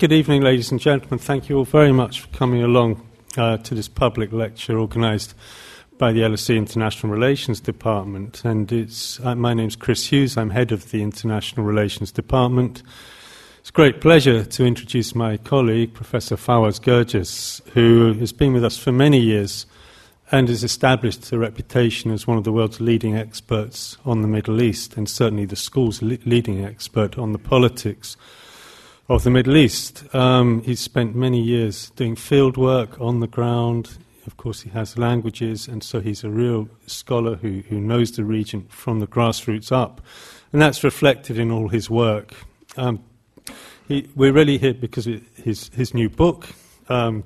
Good evening, ladies and gentlemen. Thank you all very much for coming along uh, to this public lecture organised by the LSE International Relations Department. And it's, uh, my name's Chris Hughes. I'm head of the International Relations Department. It's a great pleasure to introduce my colleague, Professor Fawaz Gerges, who has been with us for many years and has established a reputation as one of the world's leading experts on the Middle East, and certainly the school's le- leading expert on the politics of the Middle East. Um, he's spent many years doing field work on the ground. Of course, he has languages, and so he's a real scholar who, who knows the region from the grassroots up. And that's reflected in all his work. Um, he, we're really here because of his, his new book um,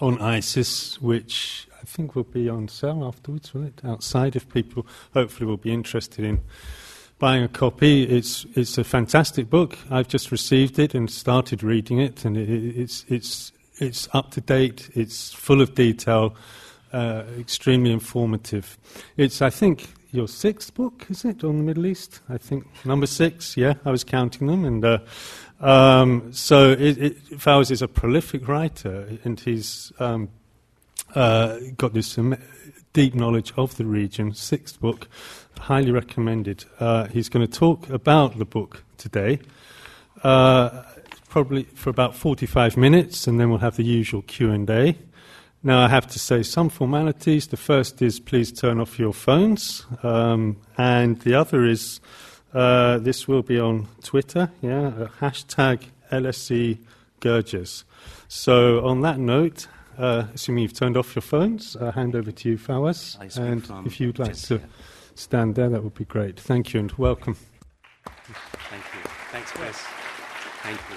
on ISIS, which I think will be on sale afterwards, will it? Outside, if people hopefully will be interested in buying a copy. It's, it's a fantastic book. I've just received it and started reading it, and it, it's, it's, it's up to date, it's full of detail, uh, extremely informative. It's, I think, your sixth book, is it, on the Middle East? I think number six, yeah, I was counting them. And uh, um, so it, it, Fawaz is a prolific writer, and he's um, uh, got this deep knowledge of the region, sixth book highly recommended. Uh, he's going to talk about the book today, uh, probably for about 45 minutes, and then we'll have the usual Q&A. Now, I have to say some formalities. The first is please turn off your phones, um, and the other is uh, this will be on Twitter, yeah, hashtag LSE Gerges. So, on that note, uh, assuming you've turned off your phones, I'll hand over to you, Fawaz. And if you'd like to stand there, that would be great. Thank you and welcome. Thank you. Thanks, Chris. Thank you.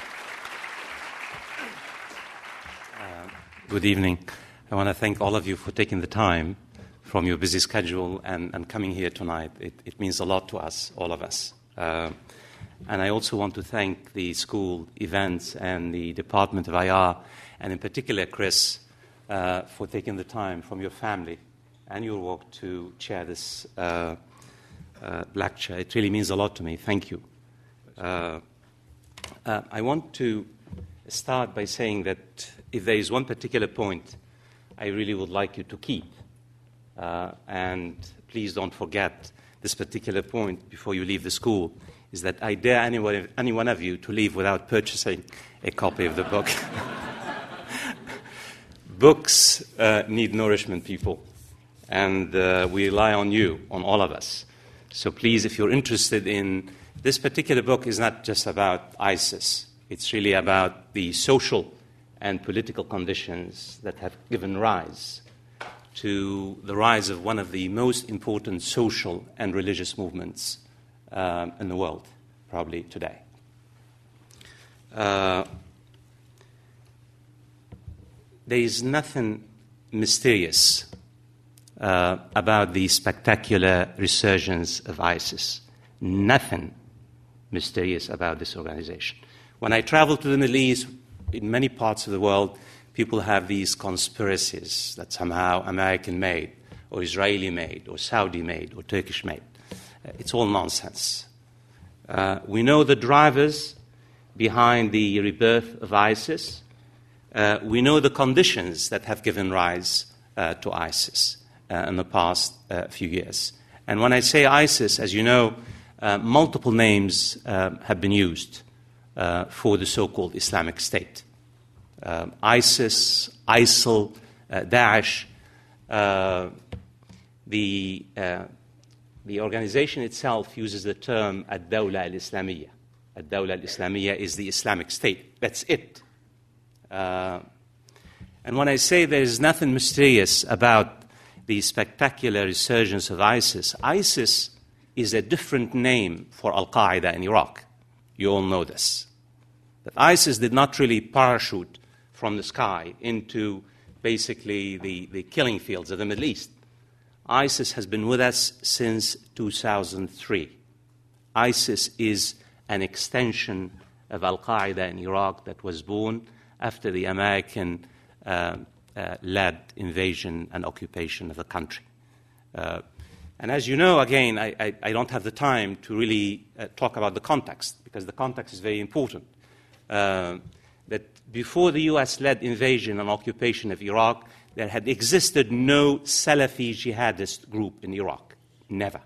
Uh, good evening. I want to thank all of you for taking the time from your busy schedule and, and coming here tonight. It, it, means a lot to us, all of us. Uh, and I also want to thank the school events and the Department of IR, and in particular, Chris, uh, for taking the time from your family your work to chair this uh, uh, lecture. It really means a lot to me. Thank you. Uh, uh, I want to start by saying that if there is one particular point I really would like you to keep, uh, and please don't forget this particular point before you leave the school, is that I dare anyone, any one of you to leave without purchasing a copy of the book. Books uh, need nourishment, people and uh, we rely on you, on all of us. So please, if you're interested in this particular book, is not just about ISIS. It's really about the social and political conditions that have given rise to the rise of one of the most important social and religious movements um, in the world, probably today. Uh, there is nothing mysterious uh, about the spectacular resurgence of ISIS. Nothing mysterious about this organization. When I travel to the Middle East, in many parts of the world, people have these conspiracies that somehow American made, or Israeli made, or Saudi made, or Turkish made. Uh, it's all nonsense. Uh, we know the drivers behind the rebirth of ISIS. Uh, we know the conditions that have given rise uh, to ISIS in the past uh, few years. And when I say ISIS, as you know, uh, multiple names uh, have been used uh, for the so called Islamic State um, ISIS, ISIL, uh, Daesh. the, the organization itself uses the term Ad Dawla al Islamiyya. Ad Dawla al Islamiyya is the Islamic State. That's it. and when I say there is nothing mysterious about the spectacular resurgence of ISIS. ISIS is a different name for Al Qaeda in Iraq. You all know this. That ISIS did not really parachute from the sky into basically the, the killing fields of the Middle East. ISIS has been with us since 2003. ISIS is an extension of Al Qaeda in Iraq that was born after the American uh, led invasion and occupation of the country. Uh, and as you know, again, I, I, I, don't have the time to really uh, talk about the context because the context is very important. Uh, that before the US led invasion and occupation of Iraq, there had existed no Salafi jihadist group in Iraq. Never.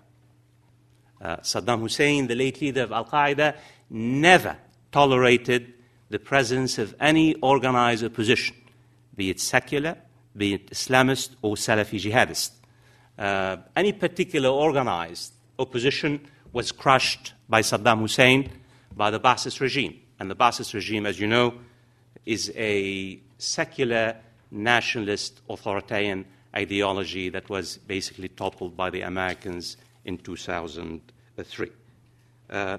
Uh, Saddam Hussein, the late leader of Al Qaeda, never tolerated the presence of any organized opposition, be it secular, be it Islamist or Salafi jihadist. Uh, any particular organized opposition was crushed by Saddam Hussein, by the Ba'athist regime. And the Ba'athist regime, as you know, is a secular, nationalist, authoritarian ideology that was basically toppled by the Americans in 2003. Uh,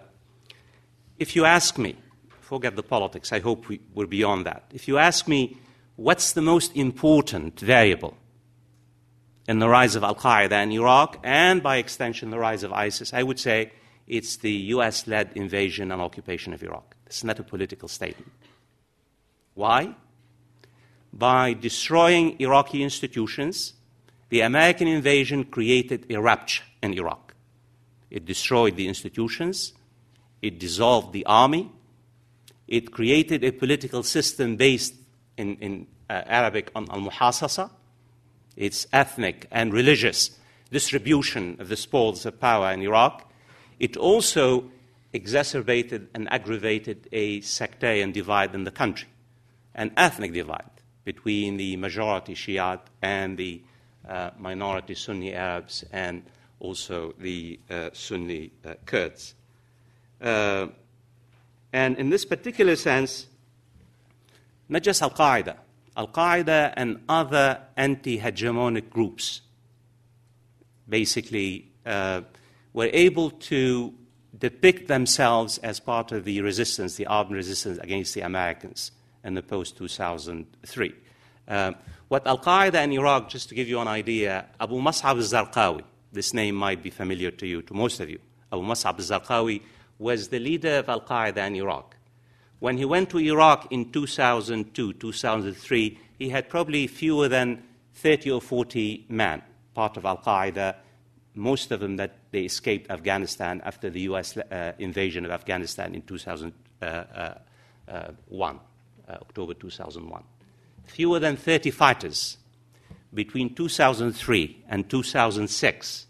if you ask me, forget the politics, I hope we, we're beyond that. If you ask me what's the most important variable in the rise of Al Qaeda in Iraq and, by extension, the rise of ISIS, I would say it's the US led invasion and occupation of Iraq. It's not a political statement. Why? By destroying Iraqi institutions, the American invasion created a rupture in Iraq. It destroyed the institutions, it dissolved the army, it created a political system based in, in uh, Arabic on al muhasasa, its ethnic and religious distribution of the spoils of power in Iraq. It also exacerbated and aggravated a sectarian divide in the country, an ethnic divide between the majority Shiite and the uh, minority Sunni Arabs and also the uh, Sunni uh, Kurds. Uh, and in this particular sense, not just Al Qaeda, Al Qaeda and other anti hegemonic groups basically uh, were able to depict themselves as part of the resistance, the armed resistance against the Americans in the post 2003. Uh, what Al Qaeda in Iraq, just to give you an idea, Abu Mus'ab al Zarqawi, this name might be familiar to you, to most of you. Abu Mus'ab al Zarqawi was the leader of Al Qaeda in Iraq. When he went to Iraq in 2002, 2003, he had probably fewer than 30 or 40 men, part of Al Qaeda, most of them that they escaped Afghanistan after the US uh, invasion of Afghanistan in 2001, uh, uh, uh, October 2001. Fewer than 30 fighters. Between 2003 and 2006,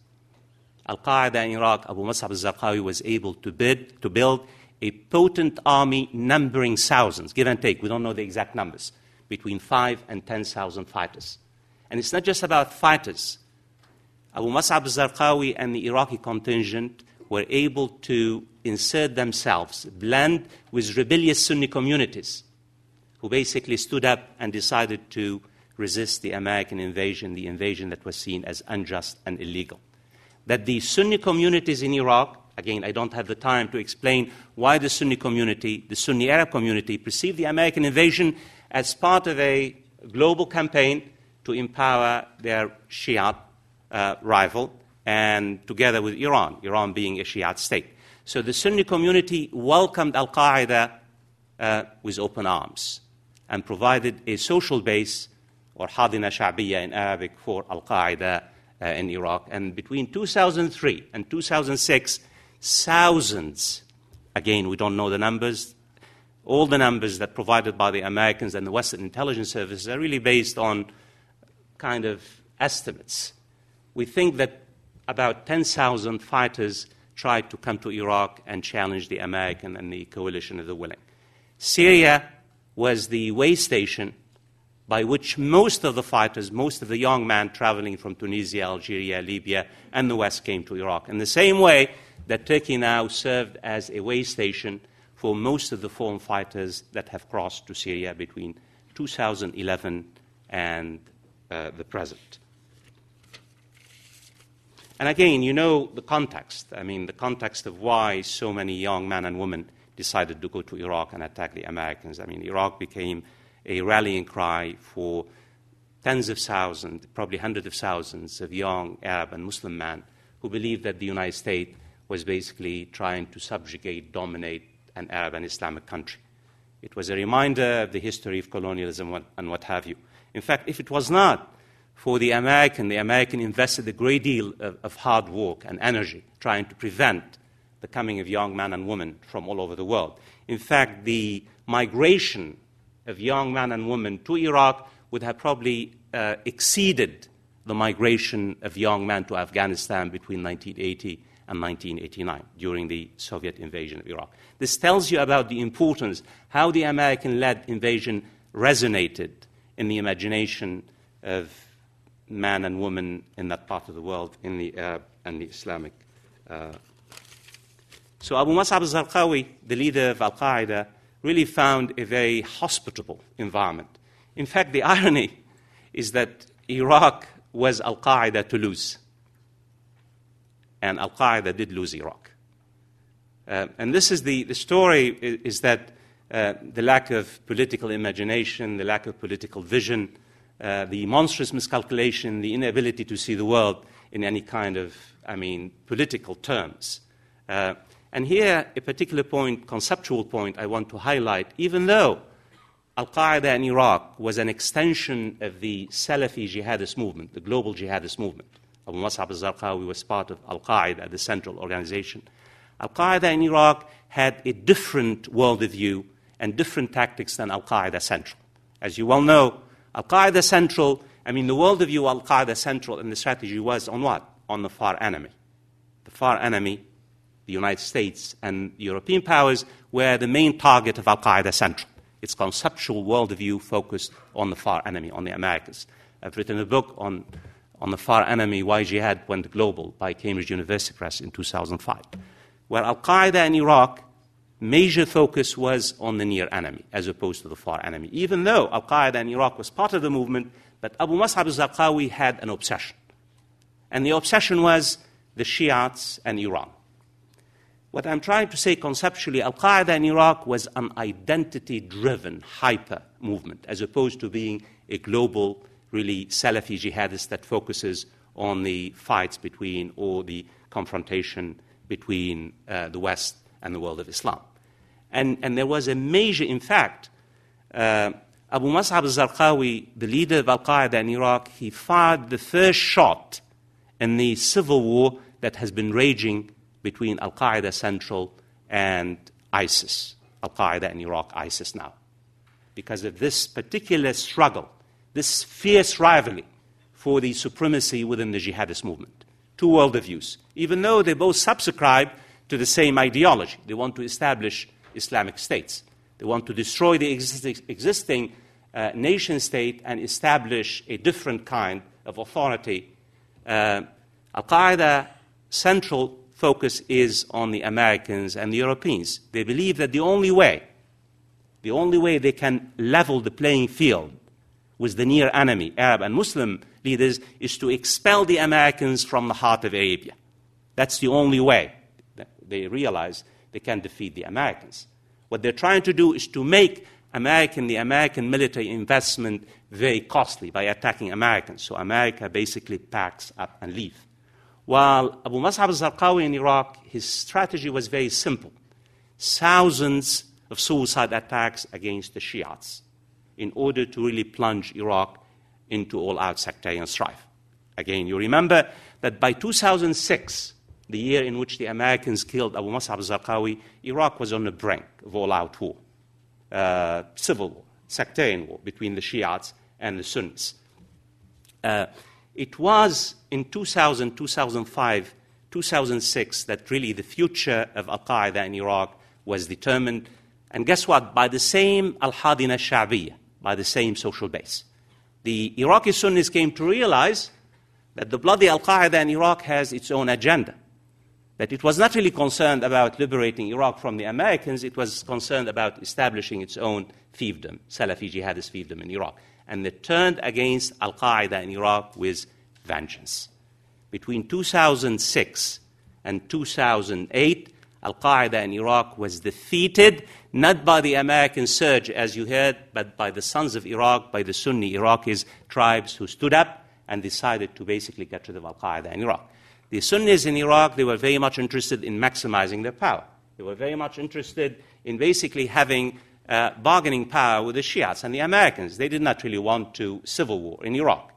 Al Qaeda in Iraq, Abu Mus'ab al Zarqawi was able to, bid, to build a potent army numbering thousands, give and take, we don't know the exact numbers, between 5 and 10,000 fighters. And it's not just about fighters. Abu Mus'ab al-Zarqawi and the Iraqi contingent were able to insert themselves, blend with rebellious Sunni communities who basically stood up and decided to resist the American invasion, the invasion that was seen as unjust and illegal. That the Sunni communities in Iraq Again, I don't have the time to explain why the Sunni community, the Sunni Arab community, perceived the American invasion as part of a global campaign to empower their Shiite uh, rival, and together with Iran, Iran being a Shiite state. So the Sunni community welcomed Al Qaeda uh, with open arms and provided a social base, or hadina sha'biya in Arabic, for Al Qaeda uh, in Iraq. And between 2003 and 2006, thousands, again, we don't know the numbers, all the numbers that provided by the Americans and the Western intelligence services are really based on kind of estimates. We think that about 10,000 fighters tried to come to Iraq and challenge the American and the coalition of the willing. Syria was the way station by which most of the fighters, most of the young men traveling from Tunisia, Algeria, Libya, and the West came to Iraq. In the same way, that Turkey now served as a way station for most of the foreign fighters that have crossed to Syria between 2011 and uh, the present. And again, you know the context. I mean, the context of why so many young men and women decided to go to Iraq and attack the Americans. I mean, Iraq became a rallying cry for tens of thousands, probably hundreds of thousands of young Arab and Muslim men who believed that the United States was basically trying to subjugate, dominate an Arab and Islamic country. It was a reminder of the history of colonialism and what have you. In fact, if it was not for the American, the American invested a great deal of, of hard work and energy trying to prevent the coming of young men and women from all over the world. In fact, the migration of young men and women to Iraq would have probably uh, exceeded the migration of young men to Afghanistan between 1980 and 1989 during the Soviet invasion of Iraq. This tells you about the importance, how the American led invasion resonated in the imagination of man and woman in that part of the world, in the Arab and the Islamic. Uh. So Abu Mus'ab al-Zarqawi, the leader of Al-Qaeda, really found a very hospitable environment. In fact, the irony is that Iraq was Al-Qaeda to lose. And Al-Qaeda did lose Iraq. Uh, and this is the, the story is, is that uh, the lack of political imagination, the lack of political vision, uh, the monstrous miscalculation, the inability to see the world in any kind of, I mean, political terms. Uh, and here, a particular point, conceptual point, I want to highlight, even though Al Qaeda in Iraq was an extension of the Salafi jihadist movement, the global jihadist movement. Abu Mus'ab al Zarqawi was part of Al Qaeda, the central organization. Al Qaeda in Iraq had a different worldview and different tactics than Al Qaeda Central. As you well know, Al Qaeda Central, I mean, the worldview Al Qaeda Central and the strategy was on what? On the far enemy. The far enemy, the United States and European powers, were the main target of Al Qaeda Central. Its conceptual worldview focused on the far enemy, on the Americans. I've written a book on, on the far enemy, Why Jihad Went Global, by Cambridge University Press in 2005, where Al Qaeda in Iraq major focus was on the near enemy as opposed to the far enemy. Even though Al Qaeda in Iraq was part of the movement, but Abu Mus'ab al Zarqawi had an obsession. And the obsession was the Shiites and Iran. What I'm trying to say conceptually, Al Qaeda in Iraq was an identity driven hyper movement, as opposed to being a global, really Salafi jihadist that focuses on the fights between or the confrontation between uh, the West and the world of Islam. And, and there was a major, in fact, uh, Abu Mus'ab al-Zarqawi, the leader of Al-Qaeda in Iraq, he fired the first shot in the civil war that has been raging between Al-Qaeda Central and ISIS. Al-Qaeda in Iraq, ISIS now. Because of this particular struggle, this fierce rivalry for the supremacy within the jihadist movement. Two worldviews. Even though they both subscribe to the same ideology. They want to establish Islamic states. They want to destroy the existing uh, nation state and establish a different kind of authority. Uh, Al Qaeda central focus is on the Americans and the Europeans. They believe that the only way, the only way they can level the playing field with the near enemy, Arab and Muslim leaders, is to expel the Americans from the heart of Arabia. That's the only way they realize they can defeat the Americans. What they're trying to do is to make American, the American military investment very costly by attacking Americans. So America basically packs up and leaves. While Abu Mus'ab al-Zarqawi in Iraq, his strategy was very simple. Thousands of suicide attacks against the Shiites in order to really plunge Iraq into all-out sectarian strife. Again, you remember that by 2006, the year in which the Americans killed Abu Mus'ab al-Zarqawi, Iraq was on the brink of all-out war, uh, civil war, sectarian war between the Shiites and the Sunnis. Uh, it was in 2000, 2005, 2006 that really the future of Al Qaeda in Iraq was determined. And guess what? By the same Al Hadina Sha'biya, by the same social base. The Iraqi Sunnis came to realize that the bloody Al Qaeda in Iraq has its own agenda that it was not really concerned about liberating Iraq from the Americans, it was concerned about establishing its own fiefdom, Salafi jihadist fiefdom in Iraq. And they turned against Al Qaeda in Iraq with vengeance. Between 2006 and 2008, Al Qaeda in Iraq was defeated not by the American surge, as you heard, but by the sons of Iraq, by the Sunni Iraqis tribes who stood up and decided to basically get rid of Al Qaeda in Iraq. The Sunnis in Iraq, they were very much interested in maximizing their power. They were very much interested in basically having uh, bargaining power with the Shiites and the Americans. They did not really want to civil war in Iraq.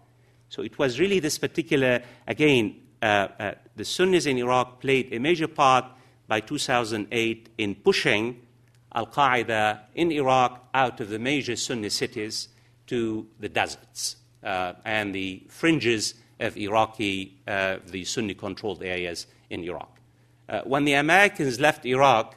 So it was really this particular, again, uh, uh, the Sunnis in Iraq played a major part by 2008 in pushing Al Qaeda in Iraq out of the major Sunni cities to the deserts uh, and the fringes of Iraqi, uh, the Sunni controlled areas in Iraq. Uh, when the Americans left Iraq,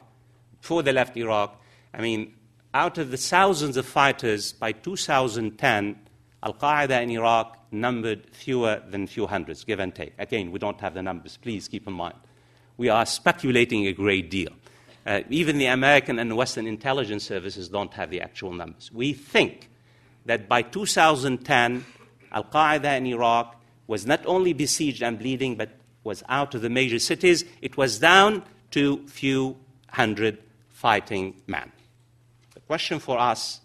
before they left Iraq, I mean, out of the thousands of fighters by 2010, Al Qaeda in Iraq numbered fewer than a few hundreds, give and take. Again, we don't have the numbers, please keep in mind. We are speculating a great deal. Uh, even the American and Western intelligence services don't have the actual numbers. We think that by 2010, Al Qaeda in Iraq was not only besieged and bleeding, but was out of the major cities. It was down to few hundred fighting men. The question for us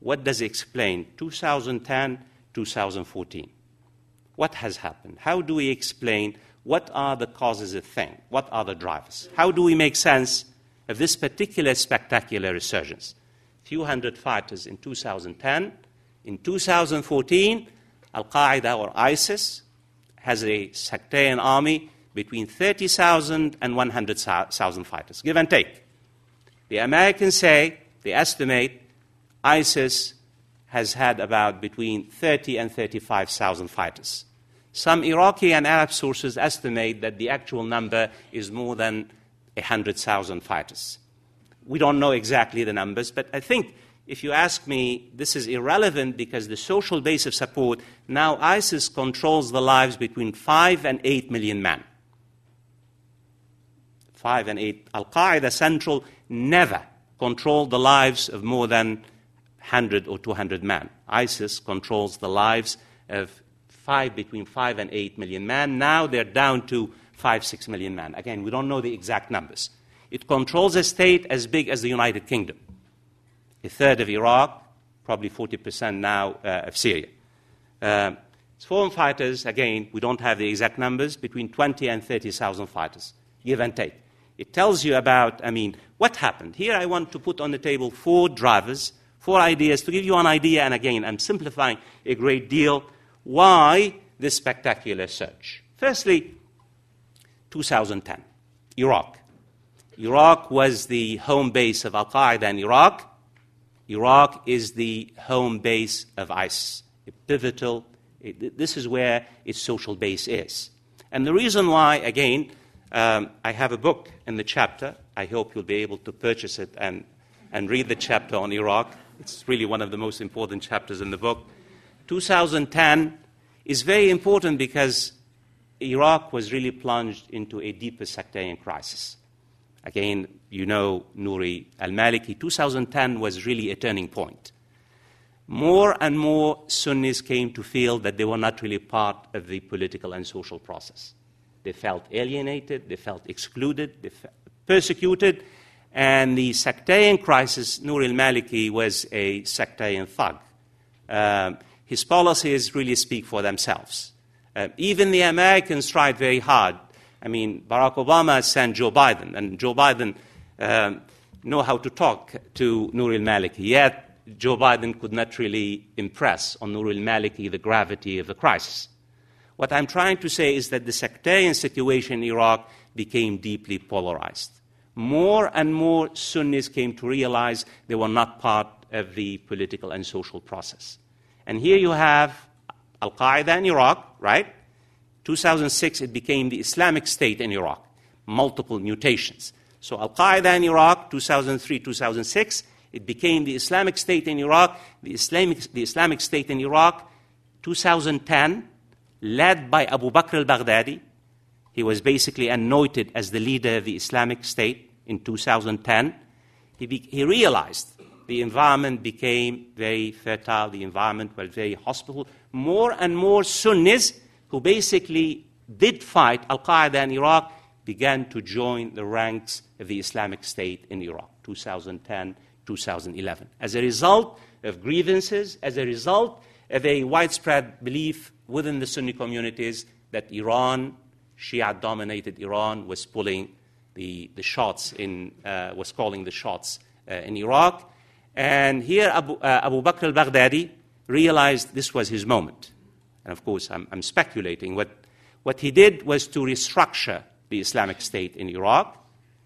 what does it explain 2010, 2014? What has happened? How do we explain what are the causes of things? What are the drivers? How do we make sense of this particular spectacular resurgence? Few hundred fighters in 2010. In 2014, Al Qaeda or ISIS has a sectarian army between 30,000 and 100,000 fighters, give and take. The Americans say, they estimate, ISIS has had about between 30 and 35,000 fighters. Some Iraqi and Arab sources estimate that the actual number is more than 100,000 fighters. We don't know exactly the numbers, but I think if you ask me, this is irrelevant because the social base of support, now ISIS controls the lives between 5 and 8 million men. 5 and 8. Al Qaeda Central never controlled the lives of more than 100 or 200 men. ISIS controls the lives of five, between 5 and 8 million men. Now they're down to 5, 6 million men. Again, we don't know the exact numbers. It controls a state as big as the United Kingdom, a third of Iraq, probably 40% now uh, of Syria. Uh, foreign fighters, again, we don't have the exact numbers, between 20 and 30,000 fighters, give and take. It tells you about, I mean, what happened. Here I want to put on the table four drivers, four ideas to give you an idea, and again, I'm simplifying a great deal. Why this spectacular surge? Firstly, 2010, Iraq. Iraq was the home base of Al Qaeda in Iraq. Iraq is the home base of ISIS, a pivotal. It, this is where its social base is. And the reason why, again, um, I have a book in the chapter. I hope you'll be able to purchase it and, and read the chapter on Iraq. It's really one of the most important chapters in the book. 2010 is very important because Iraq was really plunged into a deeper sectarian crisis. Again, you know Nouri al Maliki. 2010 was really a turning point. More and more Sunnis came to feel that they were not really part of the political and social process. They felt alienated, they felt excluded, they felt persecuted, and the sectarian crisis, Nouri al Maliki was a sectarian thug. Uh, his policies really speak for themselves. Uh, even the Americans tried very hard. I mean, Barack Obama sent Joe Biden, and Joe Biden uh, know how to talk to Nouri al Maliki. Yet, Joe Biden could not really impress on Nouri al Maliki the gravity of the crisis. What I'm trying to say is that the sectarian situation in Iraq became deeply polarized. More and more Sunnis came to realize they were not part of the political and social process. And here you have Al Qaeda in Iraq, right? 2006, it became the Islamic State in Iraq, multiple mutations. So Al Qaeda in Iraq, 2003, 2006, it became the Islamic State in Iraq, the Islamic, the Islamic State in Iraq, 2010, led by Abu Bakr al Baghdadi. He was basically anointed as the leader of the Islamic State in 2010. He, be, he realized the environment became very fertile, the environment was very hospitable. More and more Sunnis who basically did fight Al Qaeda in Iraq began to join the ranks of the Islamic State in Iraq, 2010, 2011. As a result of grievances, as a result of a widespread belief within the Sunni communities that Iran, Shia dominated Iran, was pulling the, the shots in, uh, was calling the shots uh, in Iraq. And here Abu, uh, Abu Bakr al Baghdadi realized this was his moment. And of course, I'm, I'm speculating. What, what he did was to restructure the Islamic State in Iraq,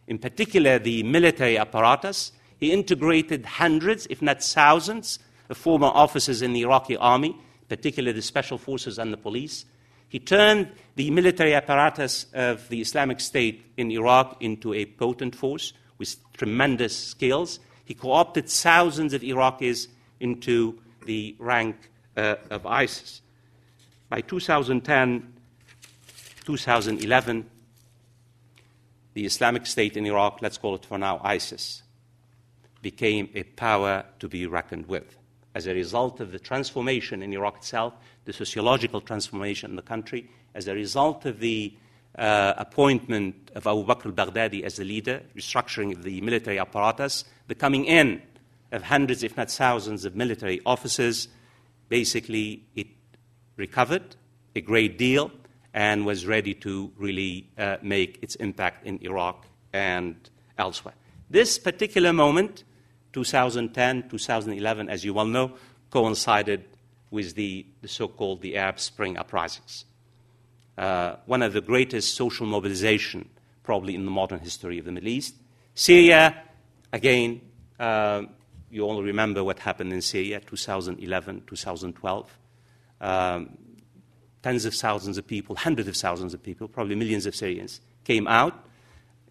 in particular the military apparatus. He He integrated hundreds, if not thousands, of former officers in the Iraqi army, particularly the special forces and the police. He turned the military apparatus of the Islamic State in Iraq into a potent force with tremendous skills. He co opted thousands of Iraqis into the rank uh, of ISIS. By 2010, 2011, the Islamic State in Iraq, let's call it for now ISIS, became a power to be reckoned with. As a result of the transformation in Iraq itself, the sociological transformation in the country, as a result of the uh, appointment of Abu Bakr al Baghdadi as the leader, restructuring of the military apparatus, the coming in of hundreds, if not thousands, of military officers, basically it recovered a great deal and was ready to really uh, make its impact in Iraq and elsewhere. This particular moment, 2010, 2011, as you well know, coincided with the, the so called the Arab Spring uprisings. Uh, one of the greatest social mobilization probably in the modern history of the Middle East. Syria, again, uh, you all remember what happened in Syria, 2011, 2012. Um, tens of thousands of people, hundreds of thousands of people, probably millions of Syrians, came out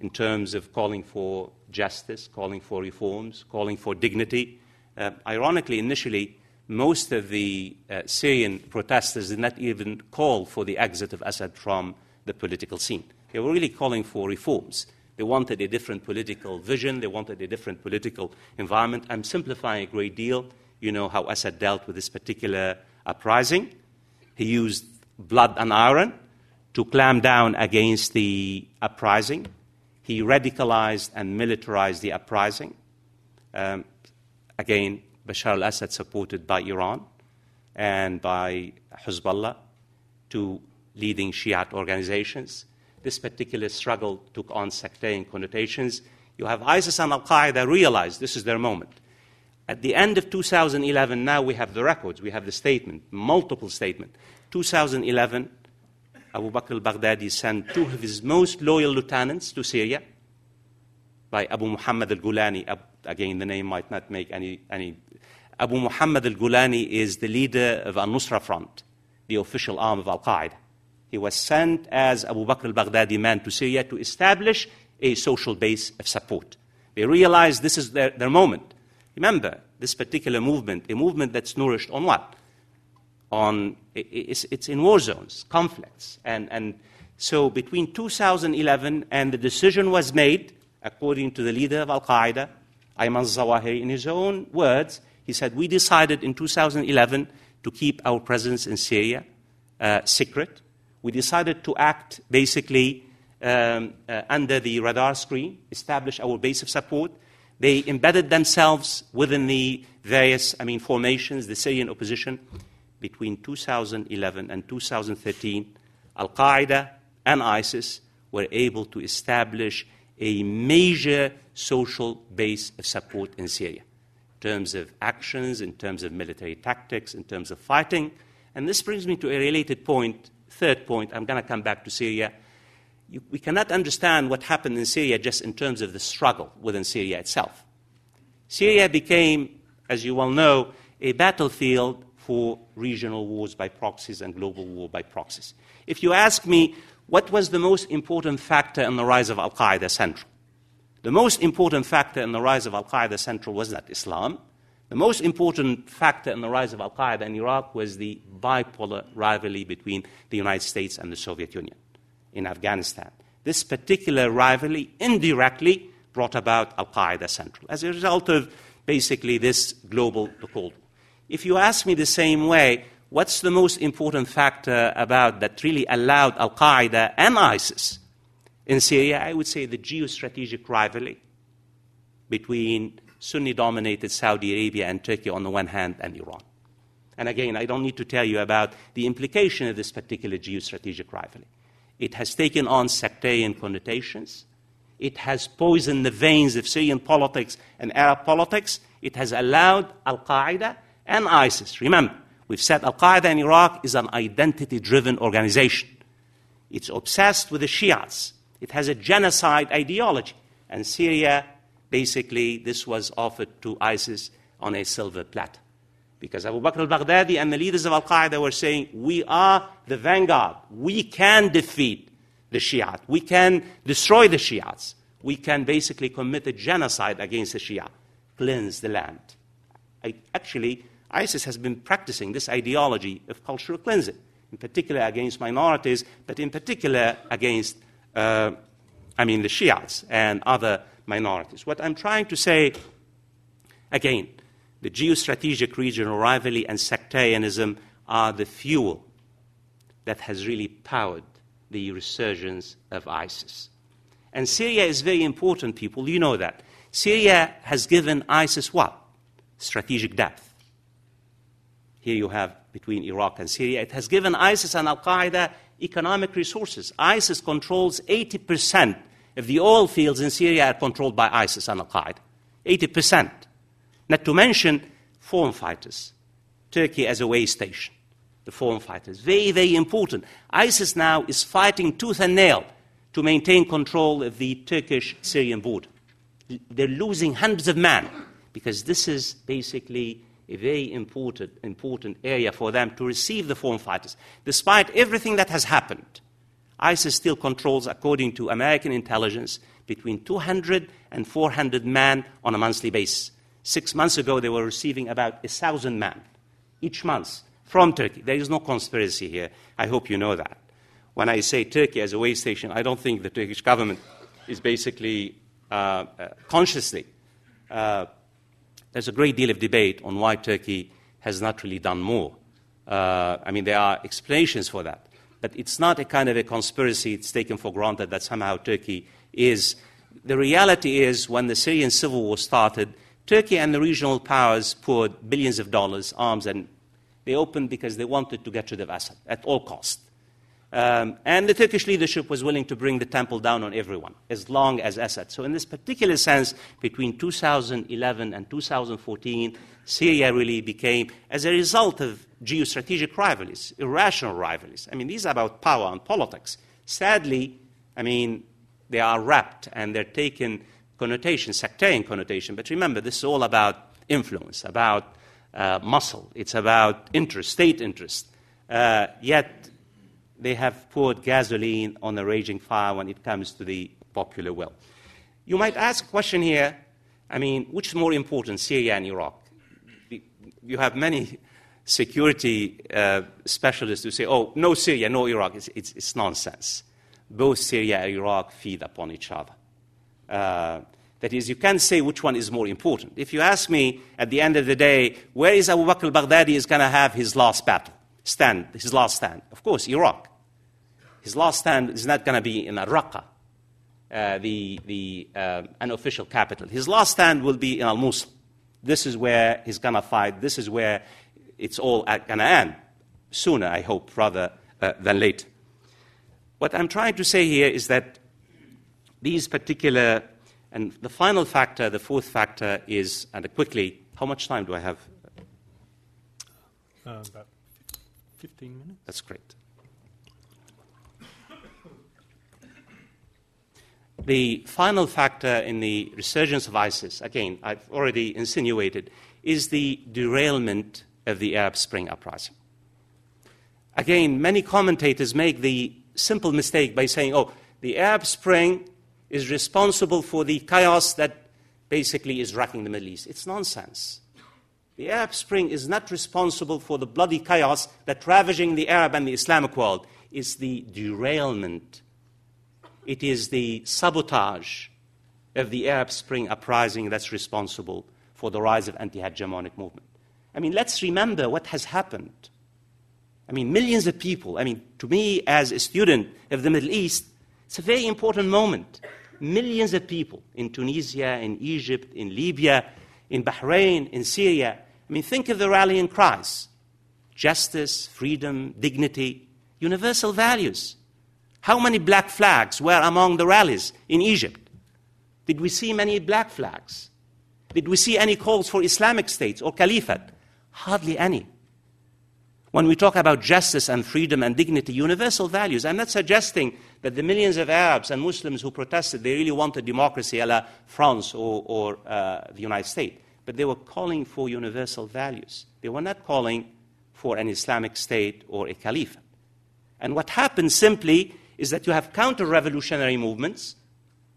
in terms of calling for justice, calling for reforms, calling for dignity. Uh, ironically, initially, most of the uh, Syrian protesters did not even call for the exit of Assad from the political scene. They were really calling for reforms. They wanted a different political vision, they wanted a different political environment. I'm simplifying a great deal. You know how Assad dealt with this particular uprising. He used blood and iron to clamp down against the uprising. He radicalized and militarized the uprising. Um, again, Bashar al Assad, supported by Iran and by Hezbollah, two leading Shiite organizations. This particular struggle took on sectarian connotations. You have ISIS and Al Qaeda realize this is their moment. At the end of 2011, now we have the records, we have the statement, multiple statements. 2011, Abu Bakr al Baghdadi sent two of his most loyal lieutenants to Syria by Abu Muhammad al Gulani. Again, the name might not make any, any. Abu Muhammad al Gulani is the leader of Al Nusra Front, the official arm of Al Qaeda. He was sent as Abu Bakr al Baghdadi man to Syria to establish a social base of support. They realized this is their, their moment. Remember, this particular movement, a movement that's nourished on what? on it's, it's in war zones, conflicts. And, and so between 2011 and the decision was made, according to the leader of Al Qaeda, Ayman Zawahiri, in his own words, he said, We decided in 2011 to keep our presence in Syria uh, secret. We decided to act basically um, uh, under the radar screen, establish our base of support. They embedded themselves within the various, I mean, formations, the Syrian opposition between 2011 and 2013, Al Qaeda and ISIS were able to establish a major social base of support in Syria in terms of actions, in terms of military tactics, in terms of fighting. And this brings me to a related point, third point. I'm going to come back to Syria. You, we cannot understand what happened in Syria just in terms of the struggle within Syria itself. Syria became, as you well know, a battlefield for regional wars by proxies and global war by proxies. If you ask me what was the most important factor in the rise of Al Qaeda Central, the most important factor in the rise of Al Qaeda Central was not Islam. The most important factor in the rise of Al Qaeda in Iraq was the bipolar rivalry between the United States and the Soviet Union in Afghanistan. This particular rivalry indirectly brought about Al Qaeda Central as a result of basically this global Cold War. if you ask me the same way, what's the most important factor about that really allowed Al Qaeda and ISIS in Syria? I would say the geostrategic rivalry between Sunni dominated Saudi Arabia and Turkey on the one hand and Iran. And again, I don't need to tell you about the implication of this particular geostrategic rivalry. It has taken on sectarian connotations. It has poisoned the veins of Syrian politics and Arab politics. It has allowed Al Qaeda and ISIS. Remember, we've said Al Qaeda in Iraq is an identity driven organization. It's obsessed with the Shias, it has a genocide ideology. And Syria basically, this was offered to ISIS on a silver platter. Because Abu Bakr al Baghdadi and the leaders of Al Qaeda were saying, We are the vanguard. We can defeat the Shiite. We can destroy the Shiites. We can basically commit a genocide against the Shia, cleanse the land. I, actually, ISIS has been practicing this ideology of cultural cleansing, in particular against minorities, but in particular against, uh, I mean, the Shiites and other minorities. What I'm trying to say, again, the geostrategic regional rivalry and sectarianism are the fuel that has really powered the resurgence of ISIS. And Syria is very important, people. You know that. Syria has given ISIS what? Strategic depth. Here you have between Iraq and Syria. It has given ISIS and Al Qaeda economic resources. ISIS controls 80% of the oil fields in Syria are controlled by ISIS and Al Qaeda. 80%. Not to mention foreign fighters. Turkey as a way station. The foreign fighters. Very, very important. ISIS now is fighting tooth and nail to maintain control of the Turkish Syrian border. They're losing hundreds of men because this is basically a very important, important area for them to receive the foreign fighters. Despite everything that has happened, ISIS still controls, according to American intelligence, between 200 and 400 men on a monthly basis. Six months ago, they were receiving about 1,000 men each month from Turkey. There is no conspiracy here. I hope you know that. When I say Turkey as a way station, I don't think the Turkish government is basically uh, uh, consciously. Uh, there's a great deal of debate on why Turkey has not really done more. Uh, I mean, there are explanations for that. But it's not a kind of a conspiracy, it's taken for granted that somehow Turkey is. The reality is, when the Syrian civil war started, Turkey and the regional powers poured billions of dollars, arms, and they opened because they wanted to get rid of Assad at all costs. Um, and the Turkish leadership was willing to bring the temple down on everyone, as long as Assad. So, in this particular sense, between 2011 and 2014, Syria really became, as a result of geostrategic rivalries, irrational rivalries. I mean, these are about power and politics. Sadly, I mean, they are wrapped and they're taken connotation, sectarian connotation. But remember, this is all about influence, about uh, muscle, it's about interest, state interest. Uh, yet, they have poured gasoline on a raging fire when it comes to the popular will. You might ask a question here I mean, which is more important, Syria and Iraq? You have many security uh, specialists who say, oh, no Syria, no Iraq. It's, it's, it's, nonsense. Both Syria and Iraq feed upon each other. Uh, that is, you can't say which one is more important. If you ask me at the end of the day, where is Abu Bakr al Baghdadi is going to have his last battle, stand, his last stand? Of course, Iraq. His last stand is not going to be in Raqqa, uh, the, the uh, unofficial capital. His last stand will be in Al Mosul. This is where he's going to fight. This is where it's all going to end. Sooner, I hope, rather uh, than later. What I'm trying to say here is that these particular, and the final factor, the fourth factor is, and quickly, how much time do I have? Uh, about 15 minutes. That's great. The final factor in the resurgence of ISIS, again, I've already insinuated, is the derailment of the Arab Spring uprising. Again, many commentators make the simple mistake by saying, oh, the Arab Spring is responsible for the chaos that basically is racking the Middle East. It's nonsense. The Arab Spring is not responsible for the bloody chaos that ravaging the Arab and the Islamic world. It's the derailment it is the sabotage of the Arab Spring uprising that's responsible for the rise of anti-hegemonic movement. I mean, let's remember what has happened. I mean, millions of people. I mean, to me, as a student of the Middle East, it's a very important moment. Millions of people in Tunisia, in Egypt, in Libya, in Bahrain, in Syria. I mean, think of the rallying cries justice, freedom, dignity, universal values. How many black flags were among the rallies in Egypt? Did we see many black flags? Did we see any calls for Islamic states or caliphate? Hardly any. When we talk about justice and freedom and dignity, universal values, I'm not suggesting that the millions of Arabs and Muslims who protested, they really wanted democracy a la France or, or uh, the United States. But they were calling for universal values. They were not calling for an Islamic state or a caliph. And what happens simply is that you have counter revolutionary movements,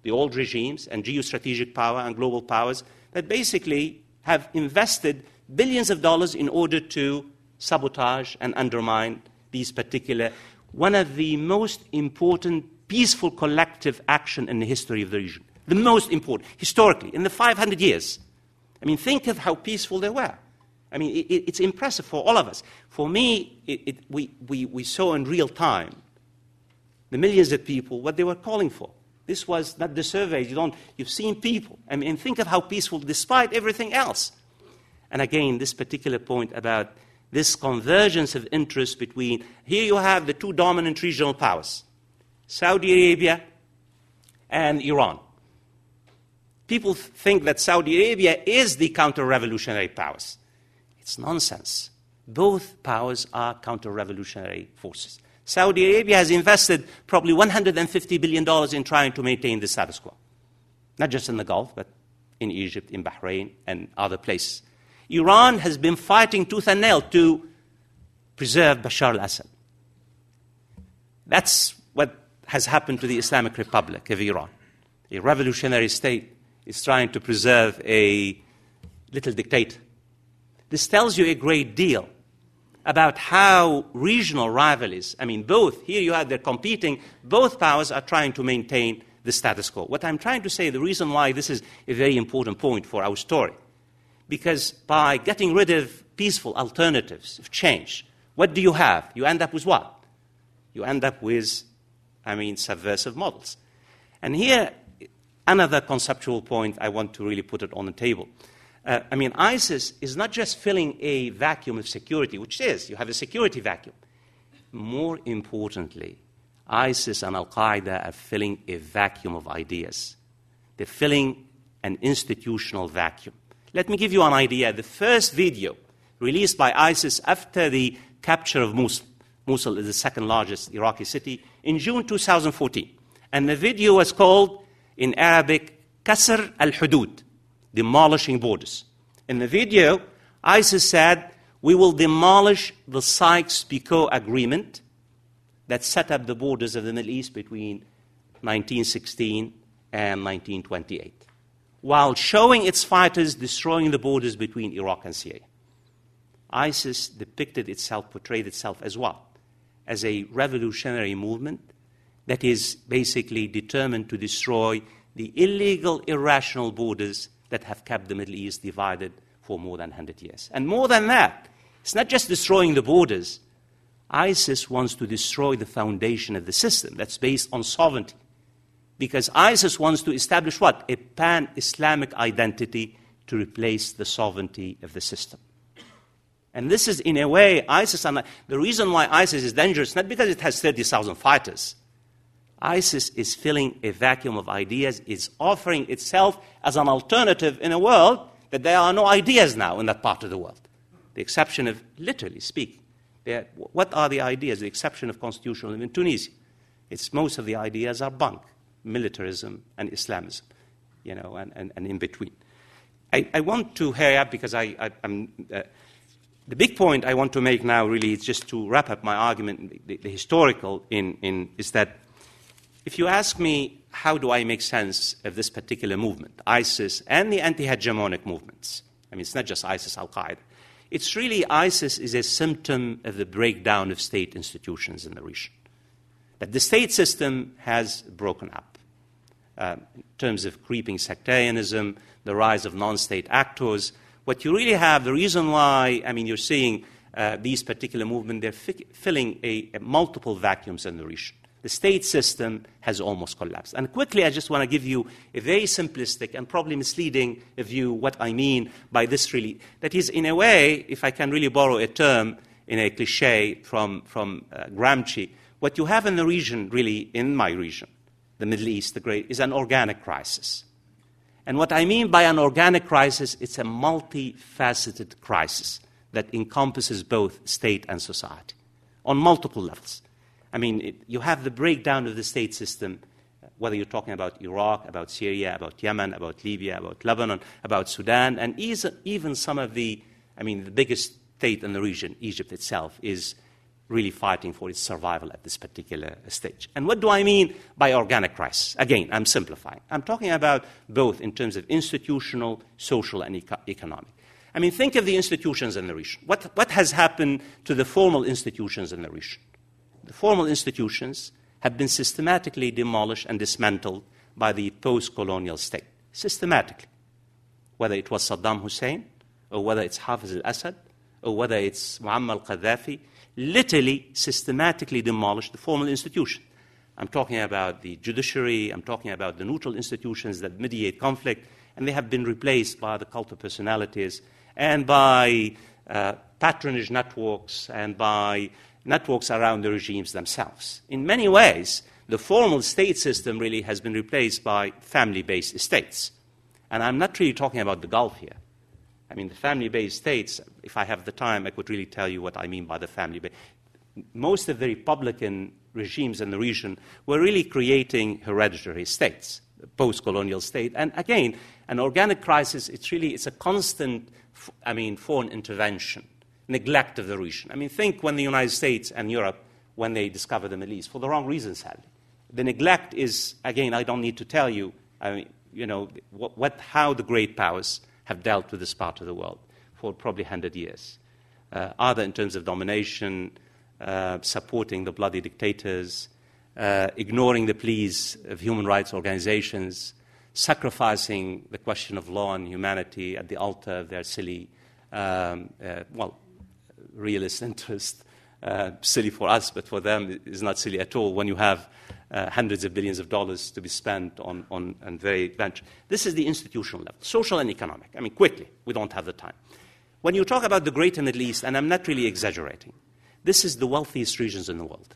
the old regimes and geostrategic power and global powers, that basically have invested billions of dollars in order to sabotage and undermine these particular, one of the most important peaceful collective action in the history of the region. The most important, historically, in the 500 years. I mean, think of how peaceful they were. I mean, it, it's impressive for all of us. For me, it, it, we, we, we saw in real time the millions of people what they were calling for. This was not the surveys. You don't, you've seen people. I mean, think of how peaceful, despite everything else. And again, this particular point about this convergence of interest between here you have the two dominant regional powers Saudi Arabia and Iran. People think that Saudi Arabia is the counter revolutionary powers. It's nonsense. Both powers are counter revolutionary forces. Saudi Arabia has invested probably $150 billion in trying to maintain the status quo, not just in the Gulf, but in Egypt, in Bahrain, and other places. Iran has been fighting tooth and nail to preserve Bashar al Assad. That's what has happened to the Islamic Republic of Iran. A revolutionary state is trying to preserve a little dictator. This tells you a great deal about how regional rivalries, I mean, both, here you have they're competing, both powers are trying to maintain the status quo. What I'm trying to say, the reason why this is a very important point for our story, because by getting rid of peaceful alternatives of change, what do you have? You end up with what? You end up with, I mean, subversive models. And here, another conceptual point I want to really put it on the table. Uh, I mean, ISIS is not just filling a vacuum of security, which is, you have a security vacuum. More importantly, ISIS and Al Qaeda are filling a vacuum of ideas. They're filling an institutional vacuum. Let me give you an idea. The first video released by ISIS after the capture of Mosul, Mosul is the second largest Iraqi city, in June 2014. And the video was called, in Arabic, Kasr al Hudud, demolishing borders. In the video, ISIS said, We will demolish the Sykes Picot Agreement that set up the borders of the Middle East between 1916 and 1928 while showing its fighters destroying the borders between Iraq and Syria. ISIS depicted itself, portrayed itself as what? As a revolutionary movement that is basically determined to destroy the illegal, irrational borders that have kept the Middle East divided for more than 100 years. And more than that, it's not just destroying the borders. ISIS wants to destroy the foundation of the system that's based on sovereignty because ISIS wants to establish what? A pan Islamic identity to replace the sovereignty of the system. And this is, in a way, ISIS, and the reason why ISIS is dangerous, not because it has 30,000 fighters. ISIS is filling a vacuum of ideas, is offering itself as an alternative in a world that there are no ideas now in that part of the world. The exception of, literally speaking, what are the ideas? The exception of constitutionalism in Tunisia. It's, most of the ideas are bunk militarism and Islamism, you know, and, and, and in between. I, I, want to hurry up because I, I, am uh, the big point I want to make now really is just to wrap up my argument, the, the historical in, in, is that if you ask me how do I make sense of this particular movement, ISIS and the anti-hegemonic movements, I mean, it's not just ISIS, Al-Qaeda, it's really ISIS is a symptom of the breakdown of state institutions in the region. That the state system has broken up uh, in terms of creeping sectarianism, the rise of non state actors. What you really have, the reason why, I mean, you're seeing uh, these particular movements, they're fi- filling a, a multiple vacuums in the region. The state system has almost collapsed. And quickly, I just want to give you a very simplistic and probably misleading view what I mean by this really. That is, in a way, if I can really borrow a term in a cliche from, from uh, Gramsci, what you have in the region, really, in my region, the Middle East, the great, is an organic crisis. And what I mean by an organic crisis, it's a multifaceted crisis. that encompasses both state and society on multiple levels. I mean, it, you have the breakdown of the state system, whether you're talking about Iraq, about Syria, about Yemen, about Libya, about Lebanon, about Sudan, and even some of the, I mean, the biggest state in the region, Egypt itself, is really fighting for its survival at this particular uh, stage. And what do I mean by organic crisis? Again, I'm simplifying. I'm talking about both in terms of institutional, social, and eco- economic. I mean, think of the institutions in the region. What, what has happened to the formal institutions in the region? The formal institutions have been systematically demolished and dismantled by the post colonial state. Systematically. Whether it was Saddam Hussein, or whether it's Hafiz al Assad, or whether it's Muammar al Qaddafi, literally systematically demolished the formal institution. I'm talking about the judiciary, I'm talking about the neutral institutions that mediate conflict, and they have been replaced by the cult of personalities and by uh, patronage networks and by networks around the regimes themselves. In many ways, the formal state system really has been replaced by family based states. And I'm not really talking about the Gulf here. I mean, the family based states, if I have the time, I could really tell you what I mean by the family based. Most of the Republican regimes in the region were really creating hereditary states, post colonial state. And again, an organic crisis, it's really it's a constant, I mean, foreign intervention, neglect of the region. I mean, think when the United States and Europe, when they discovered the Middle East, for the wrong reasons, sadly. The neglect is, again, I don't need to tell you, I mean, you know, what, what, how the great powers have dealt with this part of the world for probably 100 years, uh, either in terms of domination, uh, supporting the bloody dictators, uh, ignoring the pleas of human rights organizations, sacrificing the question of law and humanity at the altar of their silly, um, uh, well, realist interest. Uh, silly for us, but for them, it's not silly at all when you have uh, hundreds of billions of dollars to be spent on, on, on very venture. This is the institutional level, social and economic. I mean, quickly, we don't have the time. When you talk about the greater Middle East, and I'm not really exaggerating, this is the wealthiest regions in the world.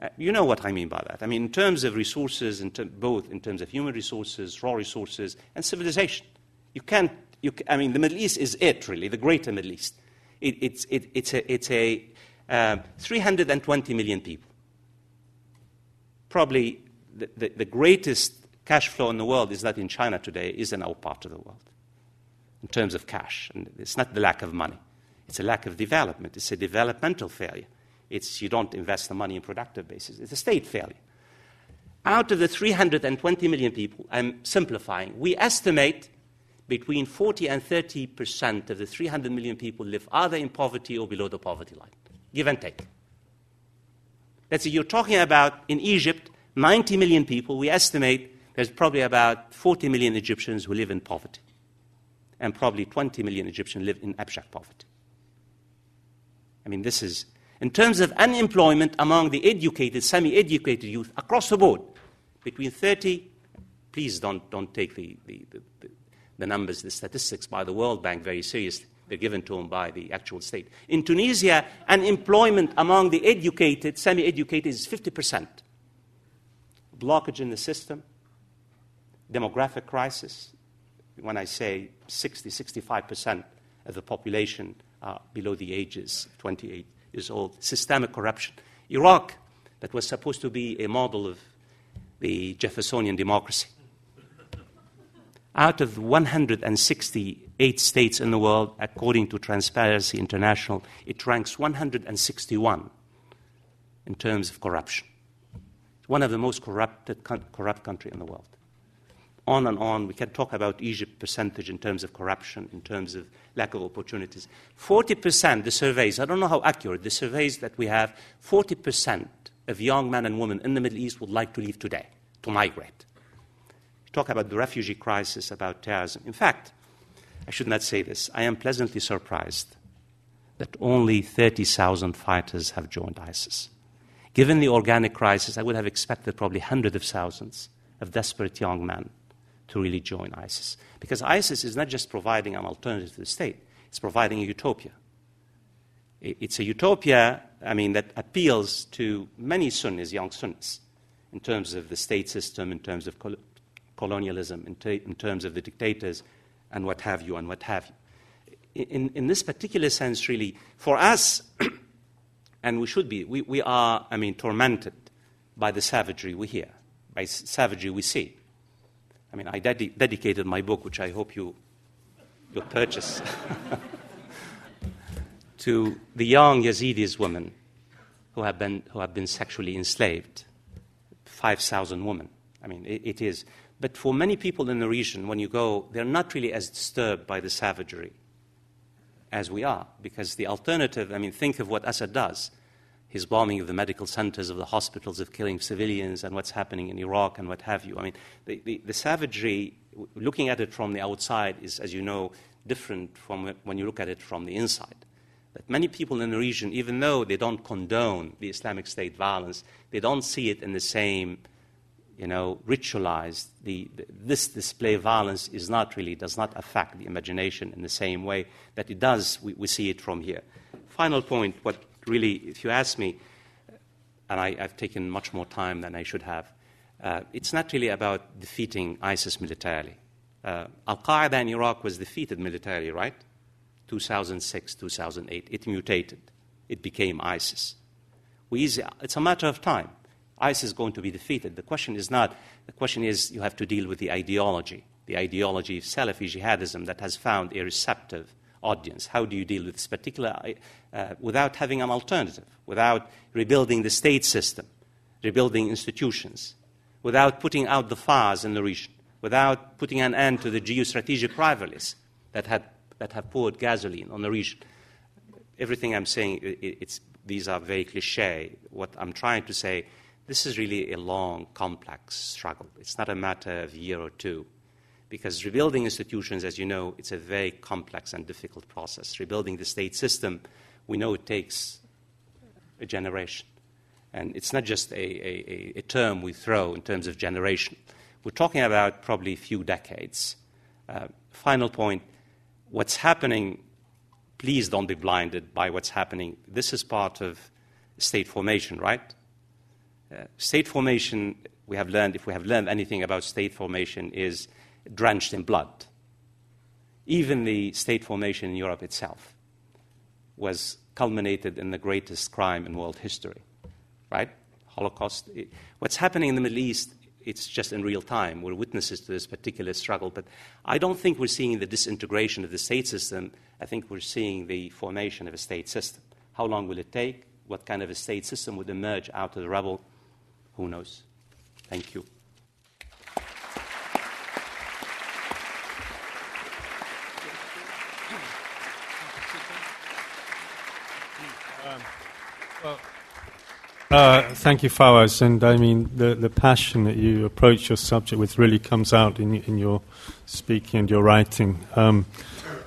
Uh, you know what I mean by that. I mean, in terms of resources, in ter- both in terms of human resources, raw resources, and civilization. You can't, you, I mean, the Middle East is it, really, the greater Middle East. It, it's, it, it's a, it's a uh, 320 million people probably the, the, the, greatest cash flow in the world is not in China today, is in our part of the world in terms of cash. And it's not the lack of money, it's a lack of development. It's a developmental failure. It's you don't invest the money in productive basis. It's a state failure. Out of the 320 million people, I'm simplifying, we estimate between 40 and 30 percent of the 300 million people live either in poverty or below the poverty line, give and take. Let's say you're talking about in Egypt, 90 million people. We estimate there's probably about 40 million Egyptians who live in poverty, and probably 20 million Egyptians live in abject poverty. I mean, this is, in terms of unemployment among the educated, semi educated youth across the board, between 30, please don't, don't take the, the, the, the numbers, the statistics by the World Bank very seriously they're given to them by the actual state. In Tunisia, unemployment among the educated, semi educated, is 50%. Blockage in the system, demographic crisis. When I say 60, 65% of the population are below the ages 28 years old, systemic corruption. Iraq, that was supposed to be a model of the Jeffersonian democracy. Out of 168 states in the world, according to Transparency International, it ranks 161 in terms of corruption. It's one of the most corrupted, corrupt country in the world. On and on, we can talk about Egypt percentage in terms of corruption, in terms of lack of opportunities. 40%, the surveys, I don't know how accurate, the surveys that we have, 40% of young men and women in the Middle East would like to leave today, to migrate. Talk about the refugee crisis, about terrorism. In fact, I should not say this. I am pleasantly surprised that only 30,000 fighters have joined ISIS. Given the organic crisis, I would have expected probably hundreds of thousands of desperate young men to really join ISIS. Because ISIS is not just providing an alternative to the state, it's providing a utopia. It's a utopia, I mean, that appeals to many Sunnis, young Sunnis, in terms of the state system, in terms of colonialism, in, in terms of the dictators and what have you, and what have you. in, in this particular sense, really, for us, and we should be, we, we are, I mean, tormented by the savagery we hear, by savagery we see. I mean, I ded- dedicated my book, which I hope you, you'll purchase, to the young Yazidis women who have been, who have been sexually enslaved 5,000 women. I mean, it, it is. But for many people in the region, when you go, they're not really as disturbed by the savagery as we are, because the alternative, I mean, think of what Assad does his bombing of the medical centers, of the hospitals, of killing civilians, and what's happening in Iraq and what have you. I mean, the, the, the, savagery, looking at it from the outside, is, as you know, different from when you look at it from the inside. That many people in the region, even though they don't condone the Islamic State violence, they don't see it in the same, you know, ritualized. The, this display of violence is not really, does not affect the imagination in the same way that it does, we, we see it from here. Final point, what really, if you ask me, and I, have taken much more time than I should have, uh, it's not really about defeating ISIS militarily. Uh, Al Qaeda in Iraq was defeated militarily, right? 2006, 2008. It mutated. It became ISIS. We it's a matter of time. ISIS is going to be defeated. The question is not, the question is you have to deal with the ideology, the ideology of Salafi jihadism that has found a receptive audience. How do you deal with this particular, uh, without having an alternative, without rebuilding the state system, rebuilding institutions, without putting out the fires in the region, without putting an end to the geostrategic rivalries that, that have poured gasoline on the region? Everything I'm saying, it, these are very cliche. What I'm trying to say, this is really a long, complex struggle. It's not a matter of a year or two because rebuilding institutions, as you know, it's a very complex and difficult process. Rebuilding the state system, we know it takes a generation. And it's not just a, a, a term we throw in terms of generation. We're talking about probably a few decades. Uh, final point what's happening, please don't be blinded by what's happening. This is part of state formation, right? Uh, state formation, we have learned, if we have learned anything about state formation, is drenched in blood. Even the state formation in Europe itself was culminated in the greatest crime in world history, right? Holocaust. What's happening in the Middle East, it's just in real time. We're witnesses to this particular struggle. But I don't think we're seeing the disintegration of the state system. I think we're seeing the formation of a state system. How long will it take? What kind of a state system would emerge out of the rubble? Who knows? Thank you. Uh, thank you, Fawaz. And I mean, the, the passion that you approach your subject with really comes out in, in your speaking and your writing. Um,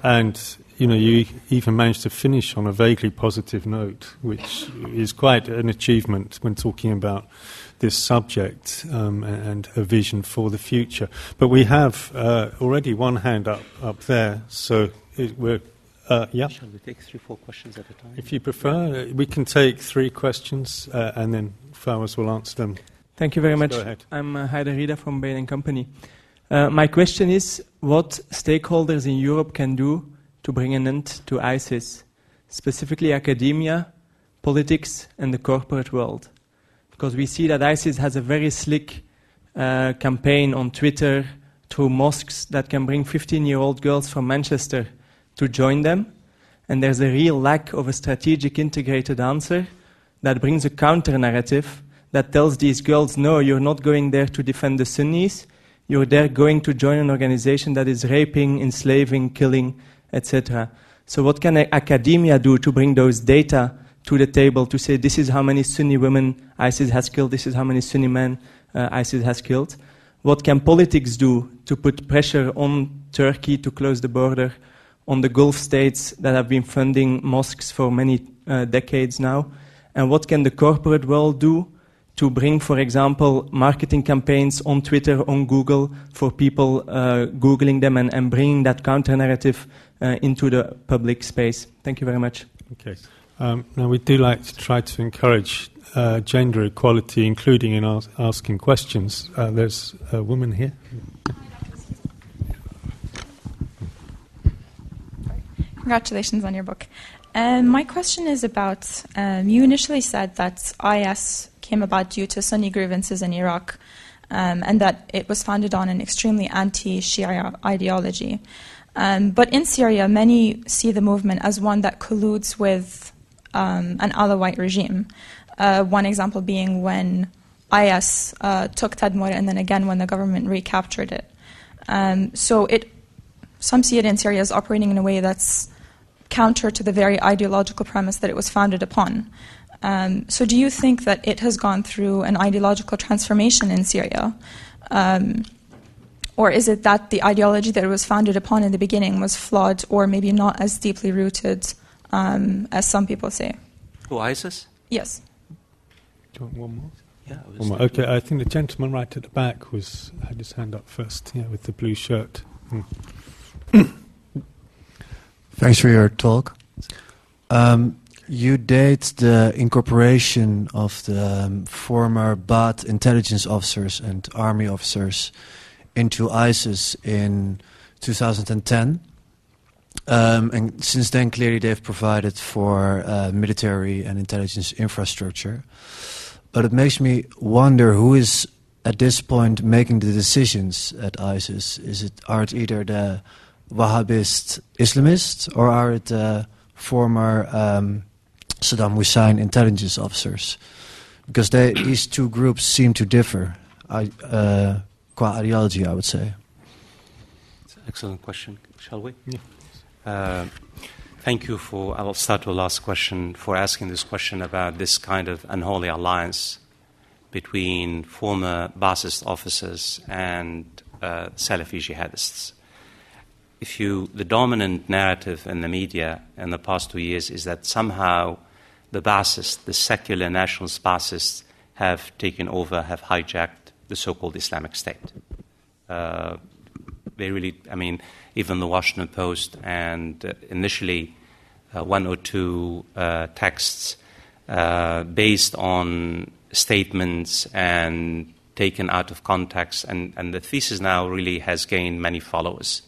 and, you know, you even managed to finish on a vaguely positive note, which is quite an achievement when talking about this subject um, and a vision for the future. But we have uh, already one hand up, up there, so it, we're uh, yeah. Shall we take three, four questions at a time? If you prefer, we can take three questions uh, and then Fawaz will answer them. Thank you very much. Go ahead. I'm uh, Haider Rida from Bain & Company. Uh, my question is what stakeholders in Europe can do to bring an end to ISIS, specifically academia, politics, and the corporate world. Because we see that ISIS has a very slick uh, campaign on Twitter through mosques that can bring 15 year old girls from Manchester to join them. And there's a real lack of a strategic integrated answer that brings a counter narrative that tells these girls, no, you're not going there to defend the Sunnis. You're there going to join an organization that is raping, enslaving, killing, etc. So, what can academia do to bring those data to the table to say this is how many Sunni women ISIS has killed, this is how many Sunni men uh, ISIS has killed? What can politics do to put pressure on Turkey to close the border on the Gulf states that have been funding mosques for many uh, decades now? And what can the corporate world do to bring, for example, marketing campaigns on Twitter, on Google, for people uh, Googling them and, and, bringing that counter narrative uh, into the public space? Thank you very much. Okay. Um, now, we do like to try to encourage uh, gender equality, including in as- asking questions. Uh, there's a woman here. Congratulations on your book. Um, my question is about um, you initially said that IS came about due to Sunni grievances in Iraq um, and that it was founded on an extremely anti Shia ideology. Um, but in Syria, many see the movement as one that colludes with um, an Alawite regime. Uh, one example being when IS uh, took Tadmor and then again when the government recaptured it. Um, so it, some see it in Syria as operating in a way that's counter to the very ideological premise that it was founded upon. Um, so, do you think that it has gone through an ideological transformation in Syria? Um, or is it that the ideology that it was founded upon in the beginning was flawed or maybe not as deeply rooted um, as some people say? Who, ISIS? Yes. Do you want one more? Yeah, one more. Okay, I think the gentleman right at the back was had his hand up first, yeah, with the blue shirt. Mm. Thanks for your talk. Um, you date the incorporation of the um, former Ba'ath intelligence officers and army officers into ISIS in 2010. Um, and since then, clearly, they've provided for uh, military and intelligence infrastructure. But it makes me wonder who is at this point making the decisions at ISIS. Is it are it either the Wahhabist Islamists, or are it uh, former um, Saddam Hussein intelligence officers? Because they, these two groups seem to differ, uh, qua ideology, I would say. excellent question. Shall we? Yeah. Uh, thank you for. I will start with the last question for asking this question about this kind of unholy alliance between former Ba'athist officers and uh, Salafi jihadists if you, the dominant narrative in the media in the past two years is that somehow the Ba'athists, the secular nationalist Ba'athists, have taken over, have hijacked the so called Islamic State. Uh, they really, I mean, even the Washington Post and uh, initially uh, one or two uh, texts based on statements and taken out of context, and, and the thesis now really has gained many followers.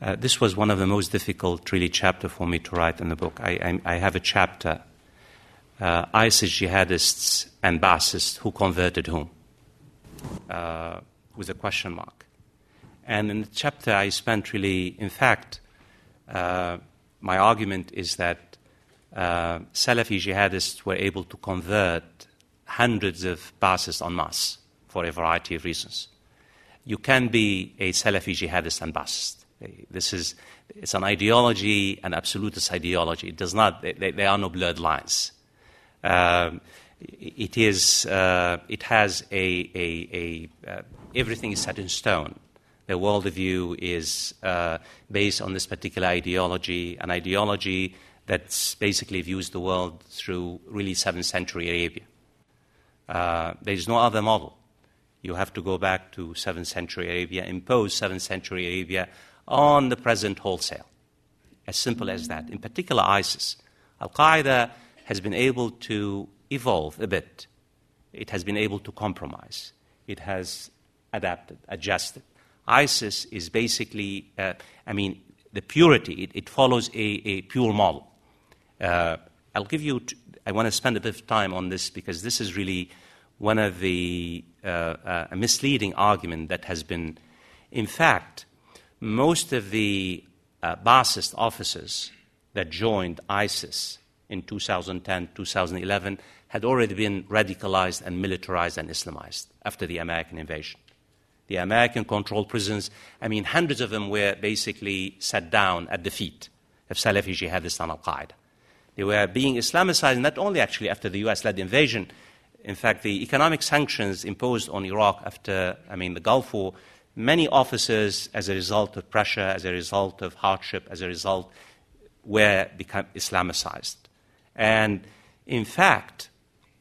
Uh, this was one of the most difficult, really, chapter for me to write in the book. I, I, I have a chapter, uh, ISIS jihadists and Ba'athists who converted whom, uh, with a question mark. And in the chapter, I spent really, in fact, uh, my argument is that uh, Salafi jihadists were able to convert hundreds of Ba'athists en masse for a variety of reasons. You can be a Salafi jihadist and Ba'athist this is it's an ideology, an absolutist ideology. It does not. They are no blurred lines. Um, it is. Uh, it has a. a, a uh, everything is set in stone. The worldview is uh, based on this particular ideology, an ideology that basically views the world through really seventh century Arabia. Uh, there is no other model. You have to go back to seventh century Arabia, impose seventh century Arabia on the present wholesale. As simple as that. In particular, ISIS. Al Qaeda has been able to evolve a bit, it has been able to compromise, it has adapted, adjusted. ISIS is basically, uh, I mean, the purity, it, it follows a, a, pure model. Uh, I'll give you, t- I want to spend a bit of time on this because this is really one of the uh, uh misleading argument that has been, in fact, most of the uh, Ba'athist officers that joined ISIS in 2010, 2011 had already been radicalized and militarized and Islamized after the American invasion. The American controlled prisons, I mean, hundreds of them were basically set down at the feet of Salafi jihadists and Al Qaeda. They were being Islamicized not only actually after the US led invasion, in fact, the economic sanctions imposed on Iraq after, I mean, the Gulf War many officers, as a result of pressure, as a result of hardship, as a result, were become Islamicized. And in fact,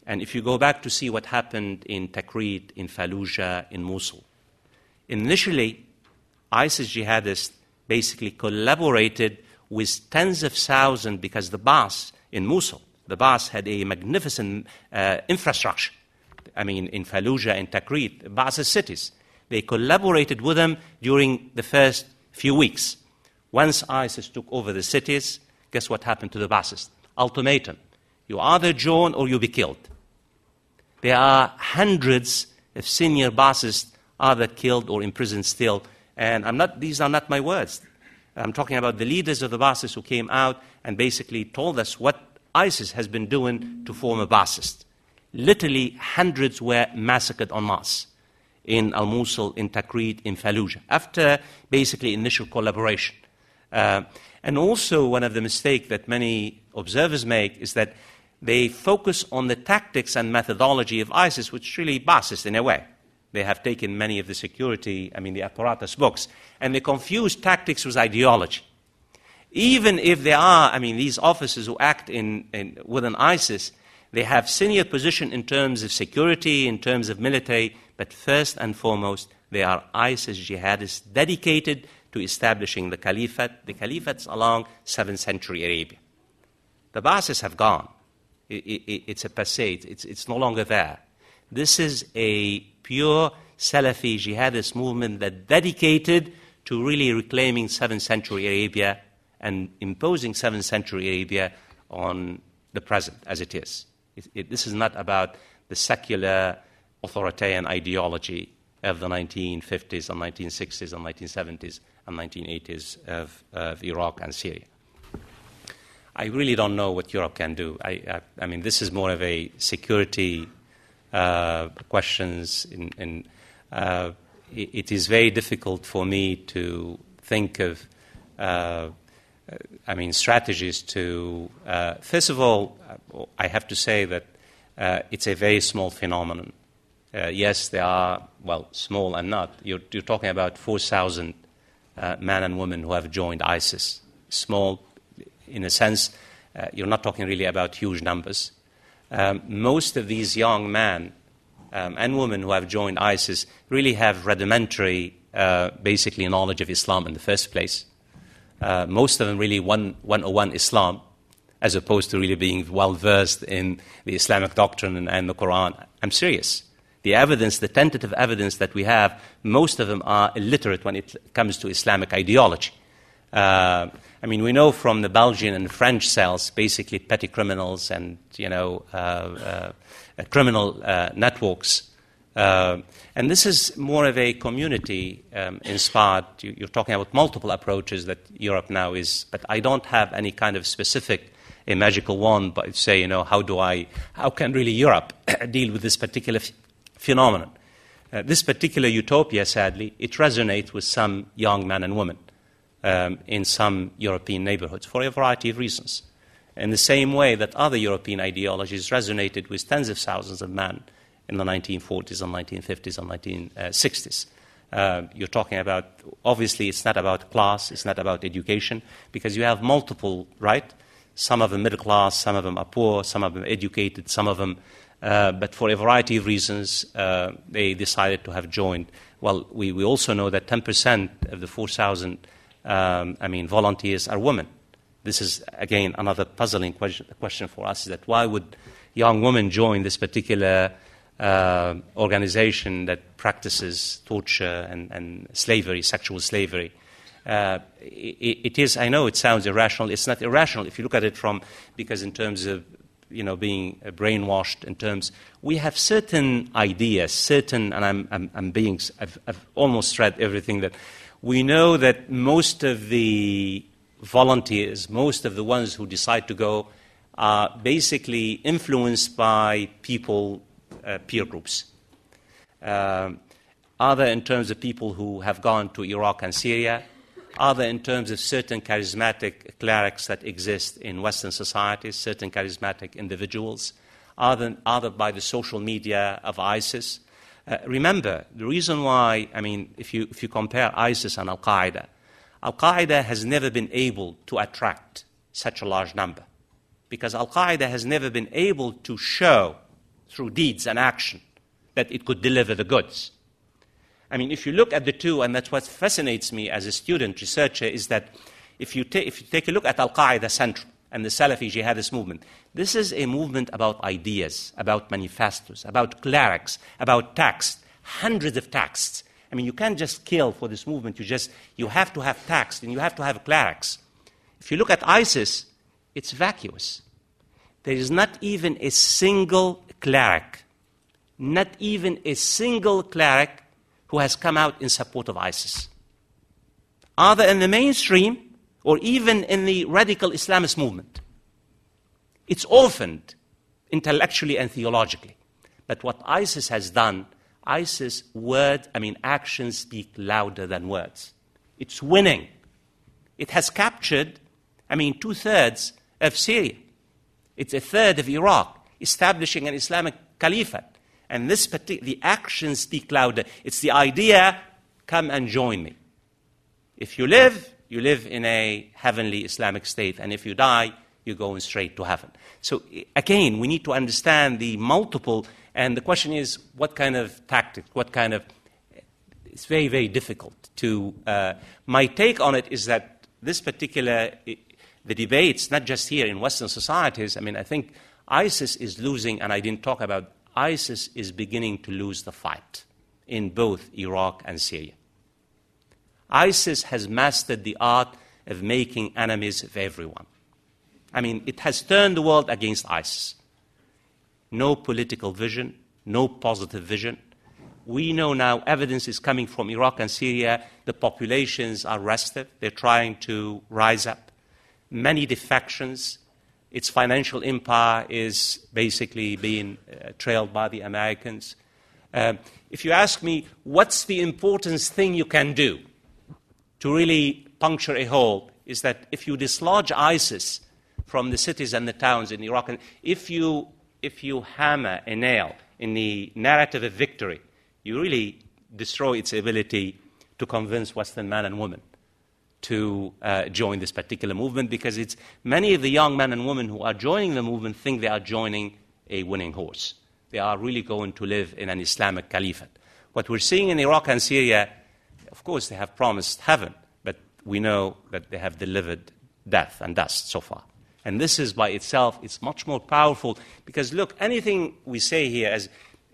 and if you go back to see what happened in Tikrit, in Fallujah, in Mosul, initially, ISIS jihadists basically collaborated with tens of thousands because the Ba'ath in Mosul, the Ba'ath had a magnificent uh, infrastructure. I mean, in Fallujah, in Tikrit, Ba'ath cities. They collaborated with them during the first few weeks. Once ISIS took over the cities, guess what happened to the Ba'athists? Ultimatum. You either join or you'll be killed. There are hundreds of senior Ba'athists either killed or imprisoned still. And I'm not, these are not my words. I'm talking about the leaders of the Ba'athists who came out and basically told us what ISIS has been doing to former Ba'athists. Literally, hundreds were massacred en masse in Al Mosul, in Tikrit, in Fallujah, after basically initial collaboration. Uh, and also, one of the mistakes that many observers make is that they focus on the tactics and methodology of ISIS, which is really Ba'athist in a way. They have taken many of the security, I mean, the apparatus books, and they confuse tactics with ideology. Even if there are, I mean, these officers who act in, in, within ISIS, they have senior position in terms of security, in terms of military, but first and foremost, they are ISIS jihadists dedicated to establishing the caliphate, the caliphates along 7th century Arabia. The Ba'athists have gone. It, it, it's a passé, it's, it's no longer there. This is a pure Salafi jihadist movement that dedicated to really reclaiming 7th century Arabia and imposing 7th century Arabia on the present as it is. It, it, this is not about the secular authoritarian ideology of the 1950s and 1960s and 1970s and 1980s of, of Iraq and Syria. I really don't know what Europe can do. I, I, I mean, this is more of a security questions. In, in uh, it, it is very difficult for me to think of, uh, I mean, strategies to. Uh, first of all, I have to say that uh, it's a very small phenomenon. yes, there are, well, small and not. You're, you're talking about 4,000 men and women who have joined ISIS. Small, in a sense, you're not talking really about huge numbers um, most of these young men um, and women who have joined ISIS really have rudimentary, uh, basically, knowledge of Islam in the first place. Uh, most of them really 101 Islam, as opposed to really being well versed in the Islamic doctrine and, and the Quran. I'm serious. The evidence, the tentative evidence that we have, most of them are illiterate when it comes to Islamic ideology. Uh, I mean, we know from the Belgian and French cells, basically petty criminals and, you know, uh, uh, criminal uh, networks. Uh, and this is more of a community um, inspired. You, are talking about multiple approaches that Europe now is, but I don't have any kind of specific, a magical wand, but say, you know, how do I, how can really Europe deal with this particular f- phenomenon? Uh, this particular utopia, sadly, it resonates with some young men and women um, in some European neighborhoods for a variety of reasons. In the same way that other European ideologies resonated with tens of thousands of men in the 1940s and 1950s and 1960s. Uh, you're talking about, obviously, it's not about class, it's not about education, because you have multiple, right? Some of them middle class, some of them are poor, some of them educated, some of them, uh, but for a variety of reasons, uh, they decided to have joined. Well, we, we also know that 10% of the 4,000 um, I mean, volunteers are women. This is, again, another puzzling question, question for us, is that why would young women join this particular uh, organization that practices torture and, and slavery, sexual slavery? Uh, it, it is, I know it sounds irrational. It's not irrational if you look at it from, because in terms of, you know, being brainwashed in terms, we have certain ideas, certain, and I'm, I'm, I'm being, I've, I've almost read everything that we know that most of the volunteers, most of the ones who decide to go, are basically influenced by people, uh, peer groups. Uh, either in terms of people who have gone to Iraq and Syria, other in terms of certain charismatic clerics that exist in Western societies, certain charismatic individuals, other, either by the social media of ISIS, uh, remember, the reason why, I mean, if you, if you compare ISIS and Al Qaeda, Al Qaeda has never been able to attract such a large number because Al Qaeda has never been able to show through deeds and action that it could deliver the goods. I mean, if you look at the two, and that's what fascinates me as a student researcher, is that if you, ta- if you take a look at Al Qaeda Central, and the Salafi jihadist movement. This is a movement about ideas, about manifestos, about clerics, about texts, hundreds of texts, I mean, you can't just kill for this movement. You just you have to have texts and you have to have clerics. If you look at ISIS, it's vacuous. There is not even a single cleric, not even a single cleric who has come out in support of ISIS. Either in the mainstream or even in the radical Islamist movement. It's orphaned intellectually and theologically. But what ISIS has done, ISIS words, I mean actions speak louder than words. It's winning. It has captured, I mean, two thirds of Syria. It's a third of Iraq, establishing an Islamic caliphate. And this particular, the actions speak louder. It's the idea, come and join me. If you live, you live in a heavenly Islamic state, and if you die, you're going straight to heaven. So again, we need to understand the multiple, and the question is, what kind of tactic, what kind of, it's very, very difficult to, uh, my take on it is that this particular, the debates, not just here in Western societies, I mean, I think ISIS is losing, and I didn't talk about, ISIS is beginning to lose the fight in both Iraq and Syria. ISIS has mastered the art of making enemies of everyone. I mean, it has turned the world against ISIS. No political vision, no positive vision. We know now evidence is coming from Iraq and Syria. The populations are restive, they're trying to rise up. Many defections. Its financial empire is basically being uh, trailed by the Americans. Uh, if you ask me, what's the important thing you can do to really puncture a hole, is that if you dislodge ISIS from the cities and the towns in Iraq. And if you, if you hammer a nail in the narrative of victory, you really destroy its ability to convince Western men and women to uh, join this particular movement because it's many of the young men and women who are joining the movement think they are joining a winning horse. They are really going to live in an Islamic caliphate. What we're seeing in Iraq and Syria, of course, they have promised heaven, but we know that they have delivered death and dust so far. And this is by itself, it's much more powerful because look, anything we say here as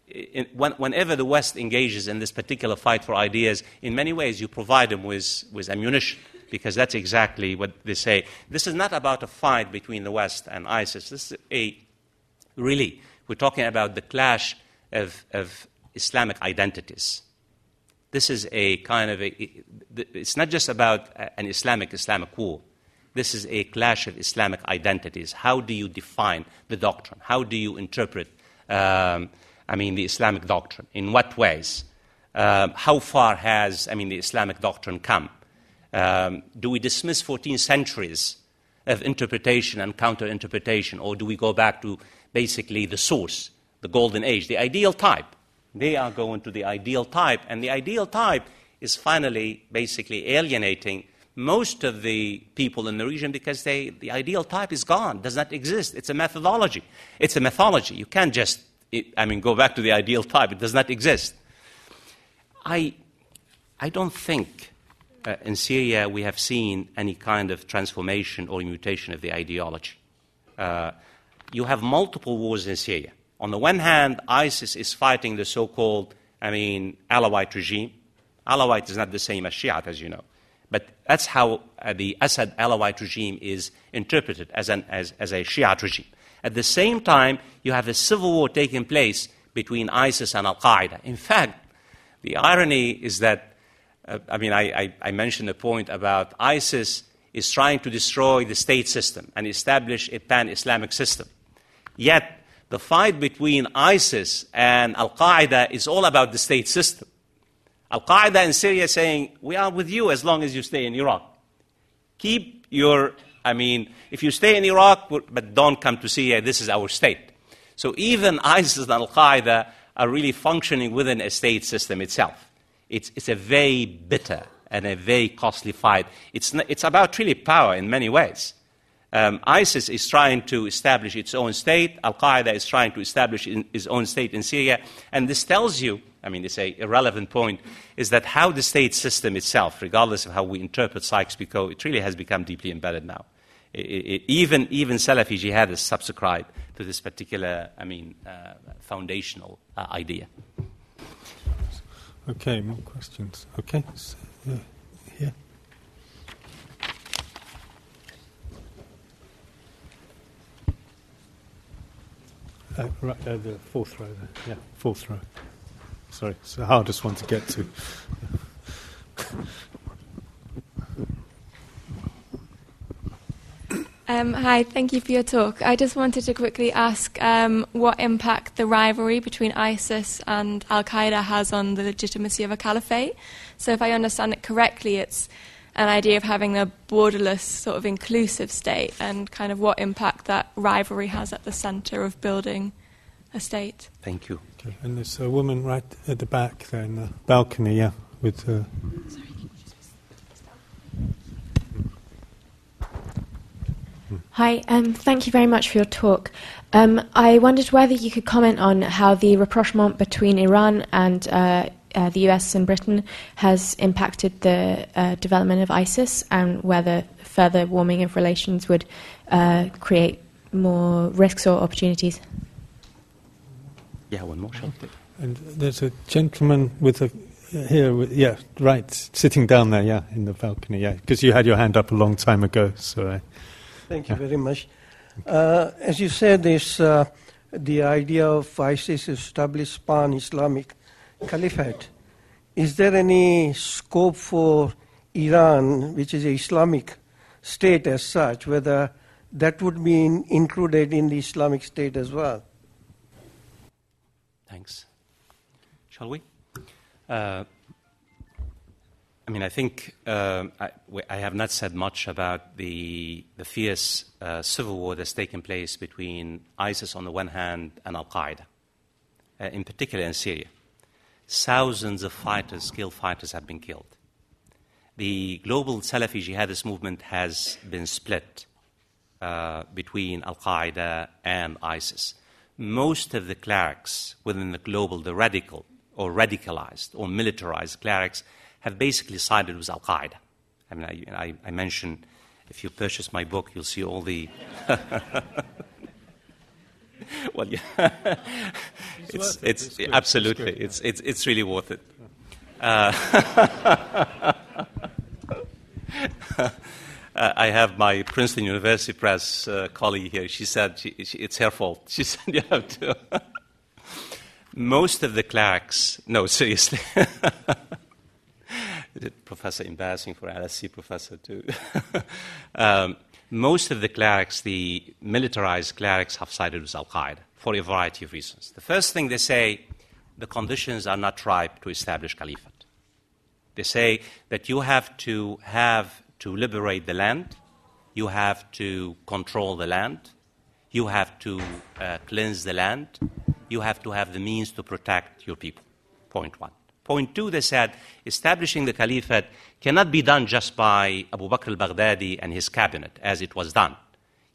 in, when, whenever the West engages in this particular fight for ideas, in many ways you provide them with, with ammunition because that's exactly what they say. This is not about a fight between the West and ISIS. This is a really, we're talking about the clash of, of Islamic identities. This is a kind of a, it's not just about an Islamic Islamic war. This is a clash of Islamic identities. How do you define the doctrine? How do you interpret, um, I mean, the Islamic doctrine? In what ways? Um, how far has, I mean, the Islamic doctrine come? Um, do we dismiss 14 centuries of interpretation and counter interpretation, or do we go back to basically the source, the golden age, the ideal type? They are going to the ideal type, and the ideal type is finally basically alienating most of the people in the region because they, the ideal type is gone, does not exist. It's a methodology. It's a mythology. You can't just, I mean, go back to the ideal type. It does not exist. I, I don't think uh, in Syria we have seen any kind of transformation or mutation of the ideology. Uh, you have multiple wars in Syria. On the one hand, ISIS is fighting the so called, I mean, Alawite regime. Alawite is not the same as Shiite, as you know. But that's how uh, the Assad Alawite regime is interpreted as, an, as, as a Shiite regime. At the same time, you have a civil war taking place between ISIS and Al Qaeda. In fact, the irony is that, uh, I mean, I, I, I mentioned a point about ISIS is trying to destroy the state system and establish a pan Islamic system. Yet, the fight between ISIS and Al Qaeda is all about the state system. Al Qaeda in Syria saying, We are with you as long as you stay in Iraq. Keep your, I mean, if you stay in Iraq, but don't come to Syria, this is our state. So even ISIS and Al Qaeda are really functioning within a state system itself. It's, it's a very bitter and a very costly fight. It's, it's about really power in many ways. Um, ISIS is trying to establish its own state. Al Qaeda is trying to establish its own state in Syria. And this tells you I mean, it's a irrelevant point, is that how the state system itself, regardless of how we interpret Sykes-Picot, it really has become deeply embedded now. It, it, even, even Salafi jihadists subscribe to this particular, I mean, uh, foundational uh, idea. Okay, more questions. Okay, so, uh, here. Uh, right, uh, the fourth row there. Yeah, fourth row. Sorry, it's the hardest one to get to. Um, hi, thank you for your talk. I just wanted to quickly ask um, what impact the rivalry between ISIS and Al Qaeda has on the legitimacy of a caliphate. So, if I understand it correctly, it's an idea of having a borderless, sort of inclusive state, and kind of what impact that rivalry has at the centre of building a state. Thank you. Okay. And there's a woman right at the back there in the balcony, yeah, with. Uh, Hi, um, thank you very much for your talk. Um, I wondered whether you could comment on how the rapprochement between Iran and uh, uh, the US and Britain has impacted the uh, development of ISIS and whether further warming of relations would uh, create more risks or opportunities. Yeah, one more shot. And there's a gentleman with a here, with, yeah, right, sitting down there, yeah, in the balcony, yeah, because you had your hand up a long time ago, so. I, Thank you very much. Uh, as you said, this, uh, the idea of ISIS established pan-Islamic caliphate. Is there any scope for Iran, which is an Islamic state as such, whether that would be in, included in the Islamic state as well? Thanks. Shall we? Uh, I mean, I think uh, I, I, have not said much about the, the fierce uh, civil war that's taken place between ISIS on the one hand and Al Qaeda, uh, in particular in Syria. Thousands of fighters, skilled fighters, have been killed. The global Salafi jihadist movement has been split uh, between Al Qaeda and ISIS. Most of the clerics within the global, the radical or radicalized or militarized clerics, have basically sided with Al Qaeda. I mean, I, I, I mentioned if you purchase my book, you'll see all the. well, yeah, it's, it's, it's absolutely it's, it's it's really worth it. Uh, I have my Princeton University Press uh, colleague here. She said she, she, it's her fault. She said you have to. Most of the clerks, no, seriously professor embarrassing for LSE professor too. um, most of the clerics, the militarized clerics, have sided with Al Qaeda for a variety of reasons. The first thing they say, the conditions are not ripe to establish caliphate. They say that you have to have to liberate the land, you have to control the land, you have to uh, cleanse the land, you have to have the means to protect your people. Point one. Point two, they said, establishing the caliphate cannot be done just by Abu Bakr al Baghdadi and his cabinet, as it was done.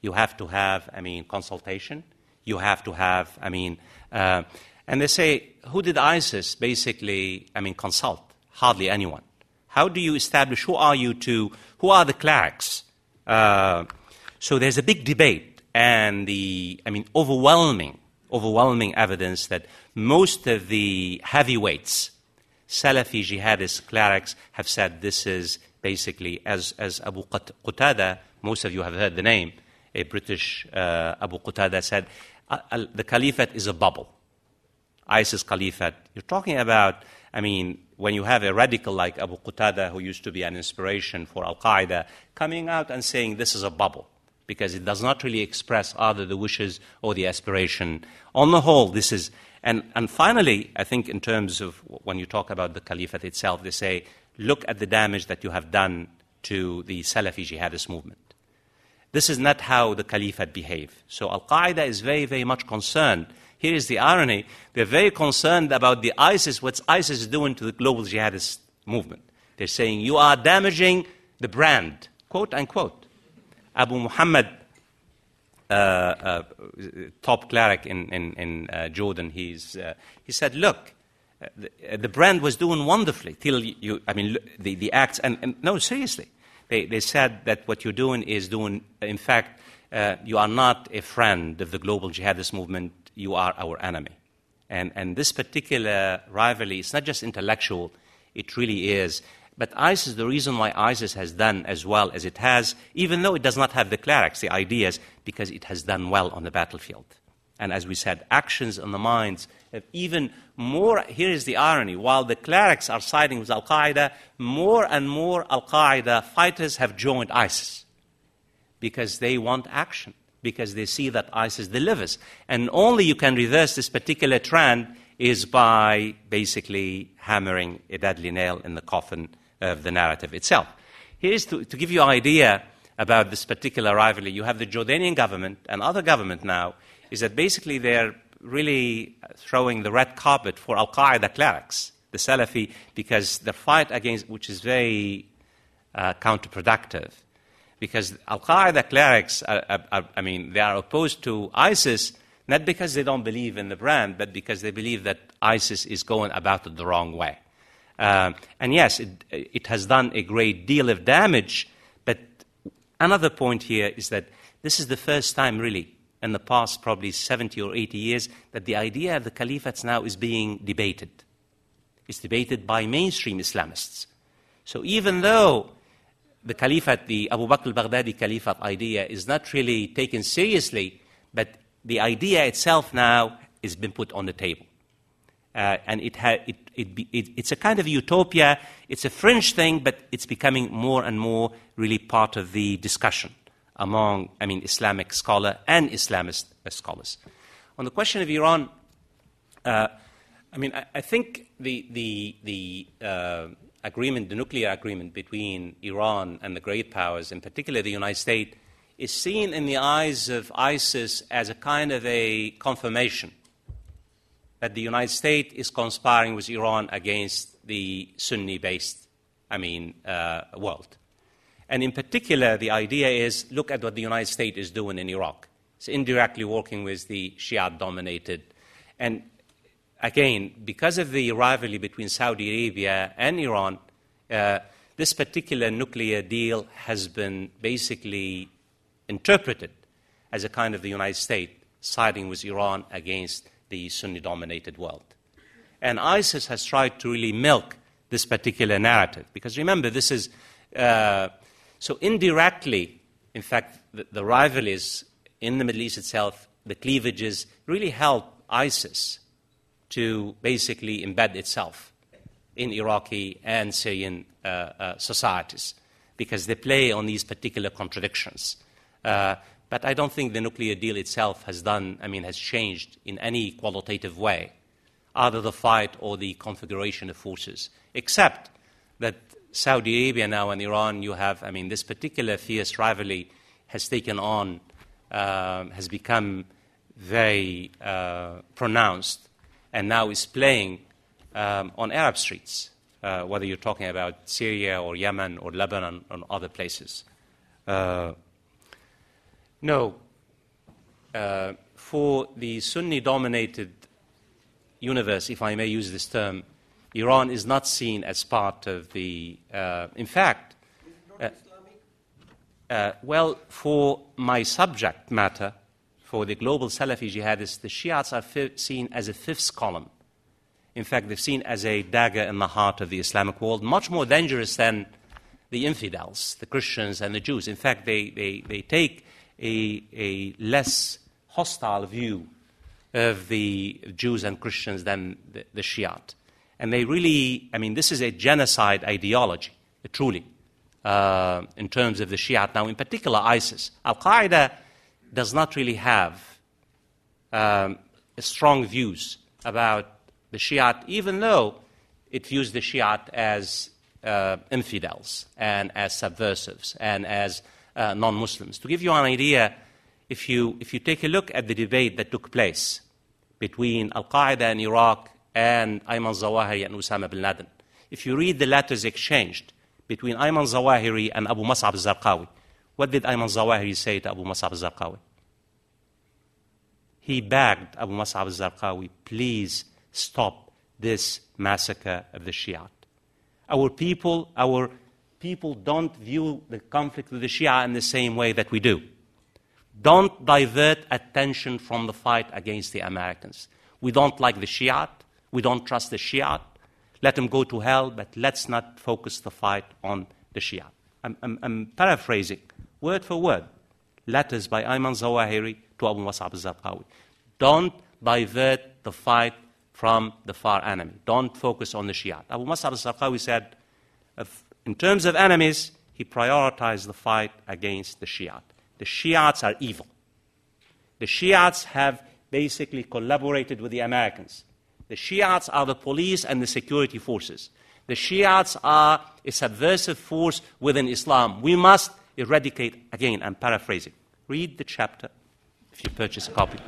You have to have, I mean, consultation. You have to have, I mean, uh, and they say, who did ISIS basically, I mean, consult? Hardly anyone. How do you establish who are you to, who are the clerics? Uh, so there's a big debate and the, I mean, overwhelming, overwhelming evidence that most of the heavyweights Salafi jihadist clerics have said this is basically, as, as Abu Qatada, most of you have heard the name, a British uh, Abu Qatada said, the caliphate is a bubble. ISIS caliphate. You're talking about, I mean, when you have a radical like Abu Qatada, who used to be an inspiration for Al Qaeda, coming out and saying this is a bubble because it does not really express either the wishes or the aspiration. On the whole, this is and, and finally, I think in terms of when you talk about the caliphate itself, they say, look at the damage that you have done to the Salafi jihadist movement. This is not how the caliphate behave. So Al Qaeda is very, very much concerned. Here is the irony. They're very concerned about the ISIS, what ISIS is doing to the global jihadist movement. They're saying, you are damaging the brand, quote unquote. Abu Muhammad uh, uh, top cleric in, in, in uh, Jordan, he's, he said, look, the, the, brand was doing wonderfully till you, I mean, the, the acts, and, and no, seriously. They, they said that what you're doing is doing, in fact, uh, you are not a friend of the global jihadist movement, you are our enemy. And, and this particular rivalry is not just intellectual, it really is. But ISIS, the reason why ISIS has done as well as it has, even though it does not have the clerics, the ideas, because it has done well on the battlefield. And as we said, actions on the minds of even more. Here is the irony while the clerics are siding with Al Qaeda, more and more Al Qaeda fighters have joined ISIS because they want action because they see that ISIS delivers. And only you can reverse this particular trend is by basically hammering a deadly nail in the coffin of the narrative itself. Here's to, to give you an idea about this particular rivalry. You have the Jordanian government and other government now, is that basically they're really throwing the red carpet for Al Qaeda clerics, the Salafi, because the fight against, which is very uh, counterproductive because Al Qaeda clerics, are, are, are, I mean, they are opposed to ISIS not because they don't believe in the brand, but because they believe that ISIS is going about it the wrong way. Um, and yes, it, it, has done a great deal of damage, another point here is that this is the first time, really, in the past probably 70 or 80 years, that the idea of the caliphates now is being debated. It's debated by mainstream Islamists. So even though the caliphate, the Abu Bakr al-Baghdadi caliphate idea is not really taken seriously, but the idea itself now has been put on the table. Uh, and it ha- it, it be, it, it's a kind of utopia. It's a fringe thing, but it's becoming more and more really part of the discussion among, I mean, Islamic scholar and Islamist scholars. On the question of Iran, uh, I mean, I, I, think the, the, the uh, agreement, the nuclear agreement between Iran and the great powers, in particular the United States, is seen in the eyes of ISIS as a kind of a confirmation that the United States is conspiring with Iran against the Sunni based, I mean, uh, world. And in particular, the idea is look at what the United States is doing in Iraq. It's indirectly working with the Shia dominated. And again, because of the rivalry between Saudi Arabia and Iran, uh, this particular nuclear deal has been basically interpreted as a kind of the United States siding with Iran against the Sunni dominated world. And ISIS has tried to really milk this particular narrative. Because remember, this is uh, so indirectly, in fact, the, the rivalries in the Middle East itself, the cleavages really help ISIS to basically embed itself in Iraqi and Syrian uh, uh, societies because they play on these particular contradictions. Uh, but I don't think the nuclear deal itself has done, I mean, has changed in any qualitative way, either the fight or the configuration of forces, except that Saudi Arabia now and Iran, you have, I mean, this particular fierce rivalry has taken on, um, has become very uh, pronounced and now is playing um, on Arab streets, uh, whether you're talking about Syria or Yemen or Lebanon or other places. No, uh, for the Sunni dominated universe, if I may use this term, Iran is not seen as part of the. Uh, in fact, uh, uh, well, for my subject matter, for the global Salafi jihadists, the Shiites are fi- seen as a fifth column. In fact, they're seen as a dagger in the heart of the Islamic world, much more dangerous than the infidels, the Christians and the Jews. In fact, they, they, they take a, a less hostile view of the Jews and Christians than the, the Shiite. And they really, I mean, this is a genocide ideology, truly, uh, in terms of the Shiite. Now, in particular, ISIS. Al Qaeda does not really have um, strong views about the Shiite, even though it views the Shiite as uh, infidels and as subversives and as uh, non Muslims. To give you an idea, if you, if you take a look at the debate that took place between Al Qaeda in Iraq and Ayman Zawahiri and Osama bin Laden, if you read the letters exchanged between Ayman Zawahiri and Abu Mus'ab al Zarqawi, what did Ayman Zawahiri say to Abu Mus'ab al-Zarqawi? He begged Abu Mus'ab al-Zarqawi, please stop this massacre of the Shia. Our people, our people don't view the conflict with the Shia in the same way that we do. Don't divert attention from the fight against the Americans. We don't like the Shiite. We don't trust the Shiite. Let them go to hell, but let's not focus the fight on the Shia. I'm, I'm, I'm paraphrasing word for word letters by Ayman Zawahiri to Abu Mus'ab al-Zarqawi. Don't divert the fight from the far enemy. Don't focus on the Shia. Abu Mus'ab al-Zarqawi said, in terms of enemies, he prioritized the fight against the Shiite. The Shiites are evil. The Shiites have basically collaborated with the Americans. The Shiites are the police and the security forces. The Shiites are a subversive force within Islam. We must eradicate, again, I'm paraphrasing. Read the chapter if you purchase a copy.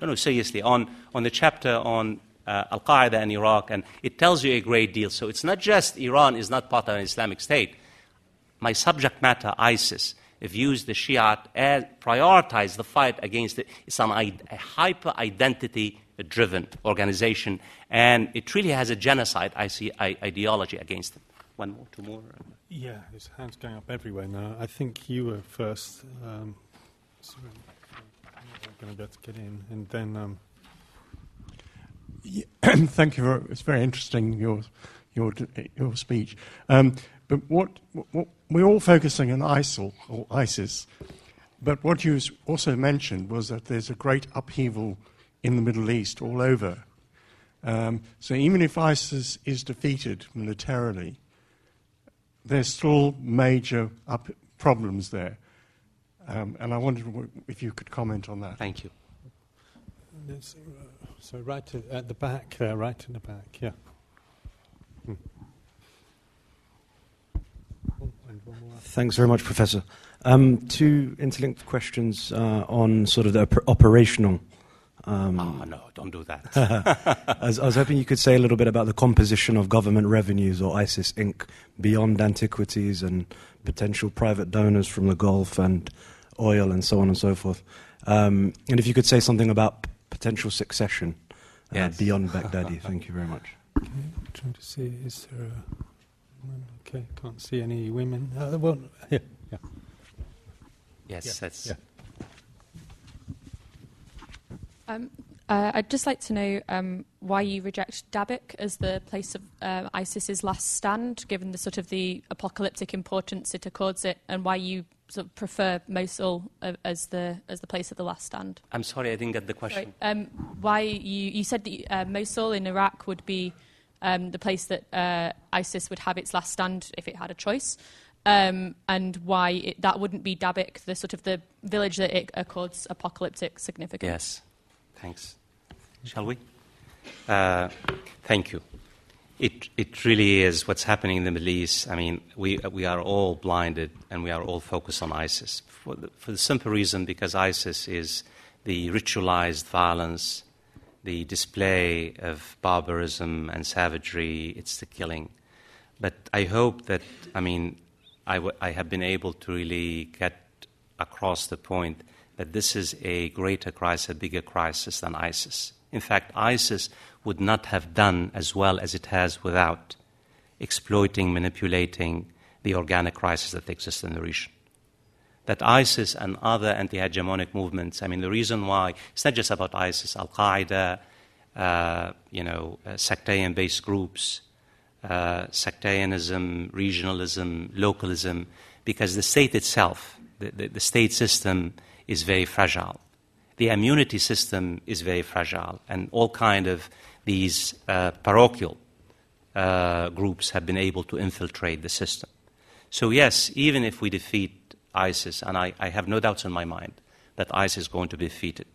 No, no, seriously, on, on the chapter on uh, Al Qaeda and Iraq, and it tells you a great deal. So it's not just Iran is not part of an Islamic state. My subject matter, ISIS, views the Shiite as prioritize the fight against it. It's a hyper identity driven organization, and it really has a genocide ideology against them. One more, two more. Yeah, his hands going up everywhere now. I think you were first. Um, so I'm going to be able to get in, and then. Um, yeah, thank you. For, it's very interesting your your your speech. Um, but what, what, we're all focusing on ISIL or ISIS. But what you also mentioned was that there's a great upheaval in the Middle East all over. Um, so even if ISIS is defeated militarily, there's still major up- problems there. Um, and I wondered if you could comment on that. Thank you. So, right at the back there, right in the back, yeah. Hmm. Thanks very much, Professor. Um, two interlinked questions uh, on sort of the op- operational. Um, oh, no, don't do that. I, was, I, was, hoping you could say a little bit about the composition of government revenues or ISIS Inc. beyond antiquities and potential private donors from the Gulf and oil and so on and so forth. Um, and if you could say something about p- potential succession uh, yes. beyond Baghdadi. Thank you very much. Okay, trying to see, is there a. Okay, can't see any women. Uh, well, yeah, yeah. Yes, yeah. that's. Yeah. Um, uh, I'd just like to know um, why you reject Dabiq as the place of uh, ISIS's last stand, given the sort of the apocalyptic importance it accords it, and why you sort of prefer Mosul uh, as the as the place of the last stand. I'm sorry, I didn't get the question. Um, why you you said that uh, Mosul in Iraq would be um, the place that uh, ISIS would have its last stand if it had a choice, um, and why it, that wouldn't be Dabiq, the sort of the village that it accords apocalyptic significance. Yes, thanks. Shall we? Uh, thank you. It, it really is what's happening in the Middle East. I mean, we, we are all blinded and we are all focused on ISIS for the, for the simple reason because ISIS is the ritualized violence the display of barbarism and savagery, it's the killing. But I hope that, I mean, I, w- I have been able to really get across the point that this is a greater crisis, a bigger crisis than ISIS. In fact, ISIS would not have done as well as it has without exploiting, manipulating the organic crisis that exists in the region that ISIS and other anti hegemonic movements, I mean, the reason why it's not just about ISIS, Al Qaeda, uh, you know, uh, sectarian based groups, uh, sectarianism, regionalism, localism, because the state itself, the, the, the, state system is very fragile. The immunity system is very fragile, and all kind of these uh, parochial uh, groups have been able to infiltrate the system. So, yes, even if we defeat ISIS, and I, I, have no doubts in my mind that ISIS is going to be defeated,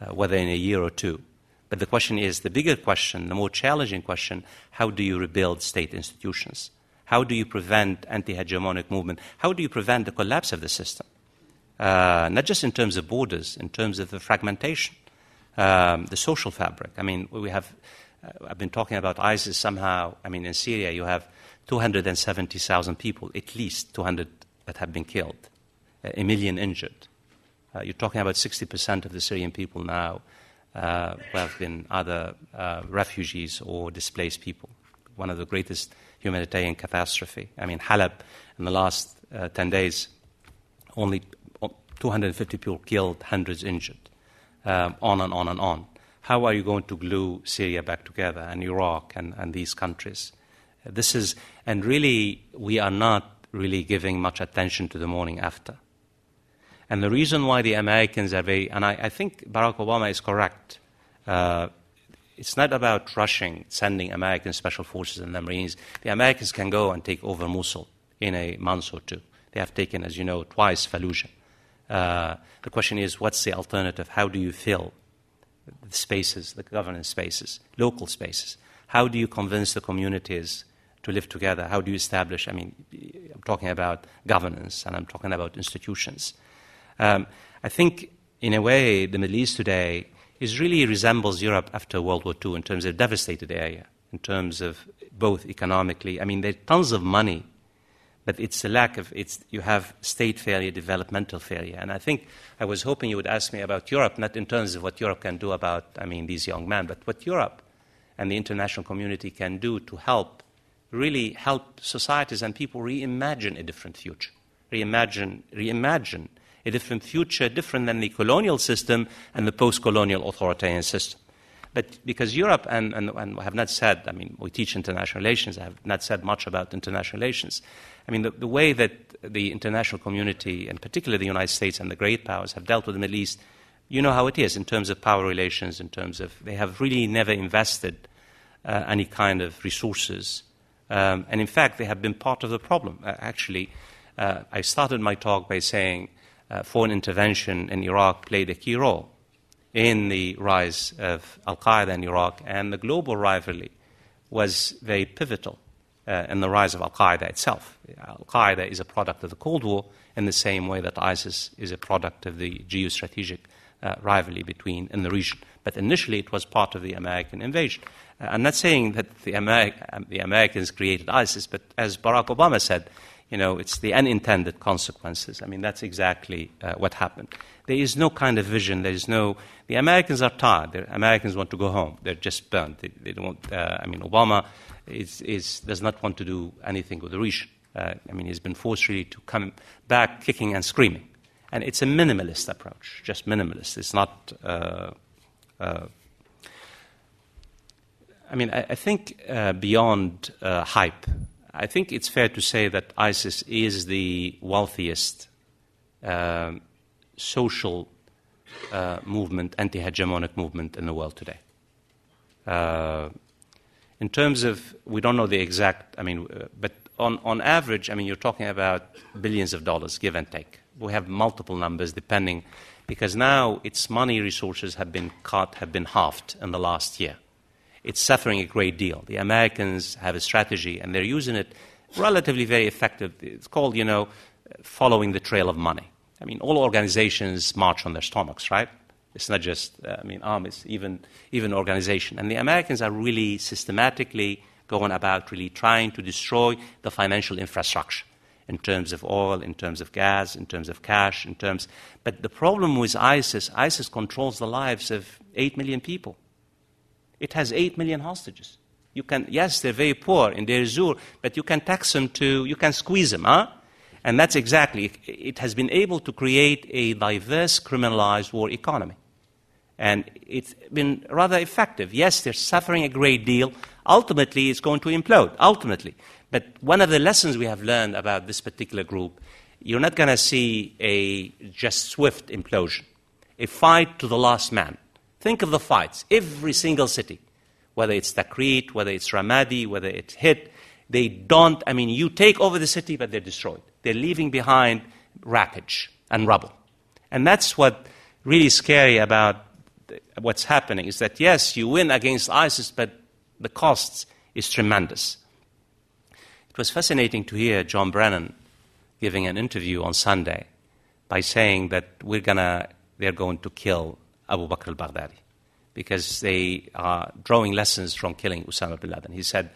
uh, whether in a year or two. But the question is the bigger question, the more challenging question how do you rebuild state institutions? How do you prevent anti hegemonic movement? How do you prevent the collapse of the system? Uh, not just in terms of borders, in terms of the fragmentation, um, the social fabric. I mean, we have, uh, I've been talking about ISIS somehow. I mean, in Syria, you have 270,000 people, at least 200 that have been killed a million injured. Uh, you're talking about 60% of the Syrian people now uh, have been either uh, refugees or displaced people. One of the greatest humanitarian catastrophe. I mean, Halab, in the last uh, 10 days, only 250 people killed, hundreds injured, um, on and on and on. how are you going to glue Syria back together and Iraq and, and these countries? This is, and really, we are not really giving much attention to the morning after. And the reason why the Americans are very, and I, I think Barack Obama is correct. Uh, it's not about rushing, sending American special forces and the Marines. The Americans can go and take over Mosul in a month or two. They have taken, as you know, twice Fallujah. Uh, the question is, what's the alternative? How do you fill the spaces, the governance spaces, local spaces? How do you convince the communities to live together? How do you establish? I mean, I'm talking about governance and I'm talking about institutions. Um, I think, in a way, the Middle East today is really resembles Europe after World War II in terms of devastated area, in terms of both economically. I mean, there's tons of money, but it's a lack of. It's you have state failure, developmental failure, and I think I was hoping you would ask me about Europe, not in terms of what Europe can do about, I mean, these young men, but what Europe and the international community can do to help really help societies and people reimagine a different future, reimagine, reimagine a different future, different than the colonial system and the post colonial authoritarian system. But because Europe, and, and, and, I have not said, I mean, we teach international relations, I have not said much about international relations. I mean, the, the way that the international community, and particularly the United States and the great powers, have dealt with the Middle East, you know how it is in terms of power relations, in terms of they have really never invested uh, any kind of resources um, and in fact, they have been part of the problem. Uh, actually, uh, I started my talk by saying uh, foreign intervention in Iraq played a key role in the rise of Al Qaeda in Iraq, and the global rivalry was very pivotal uh, in the rise of Al Qaeda itself. Al Qaeda is a product of the Cold War in the same way that ISIS is a product of the geostrategic uh, rivalry between in the region. But initially, it was part of the American invasion. I'm not saying that the, um, the, Americans created ISIS, but as Barack Obama said, you know, it's the unintended consequences. I mean, that's exactly uh, what happened. There is no kind of vision. There is no. The Americans are tired. The Americans want to go home. They're just burnt. They, they don't. Uh, I mean, Obama is, is, does not want to do anything with the region. Uh, I mean, he's been forced really to come back kicking and screaming. And it's a minimalist approach, just minimalist. It's not uh, uh, I mean, I, I think uh, beyond uh, hype, I think it's fair to say that ISIS is the wealthiest uh, social uh, movement, anti hegemonic movement in the world today. In terms of, we don't know the exact, I mean, uh, but on, on average, I mean, you're talking about billions of dollars, give and take. We have multiple numbers depending, because now its money resources have been cut, have been halved in the last year it's suffering a great deal. The Americans have a strategy, and they're using it relatively very effective. It's called, you know, following the trail of money. I mean, all organizations march on their stomachs, right? It's not just, uh, I mean, armies, even, even organization. And the Americans are really systematically going about really trying to destroy the financial infrastructure in terms of oil, in terms of gas, in terms of cash, in terms. But the problem with ISIS, ISIS controls the lives of 8 million people. It has 8 million hostages. You can, yes, they're very poor in Deir Zur, but you can tax them to, you can squeeze them, huh? And that's exactly, it has been able to create a diverse criminalized war economy. And it's been rather effective. Yes, they're suffering a great deal. Ultimately, it's going to implode, ultimately. But one of the lessons we have learned about this particular group, you're not going to see a just swift implosion, a fight to the last man. Think of the fights. Every single city, whether it's Tikrit, whether it's Ramadi, whether it's Hit, they don't, I mean, you take over the city, but they're destroyed. They're leaving behind wreckage and rubble. And that's what really scary about what's happening is that, yes, you win against ISIS, but the cost is tremendous. It was fascinating to hear John Brennan giving an interview on Sunday by saying that we're gonna, they're going to kill Abu Bakr al Baghdadi because they are drawing lessons from killing Osama bin Laden. He said,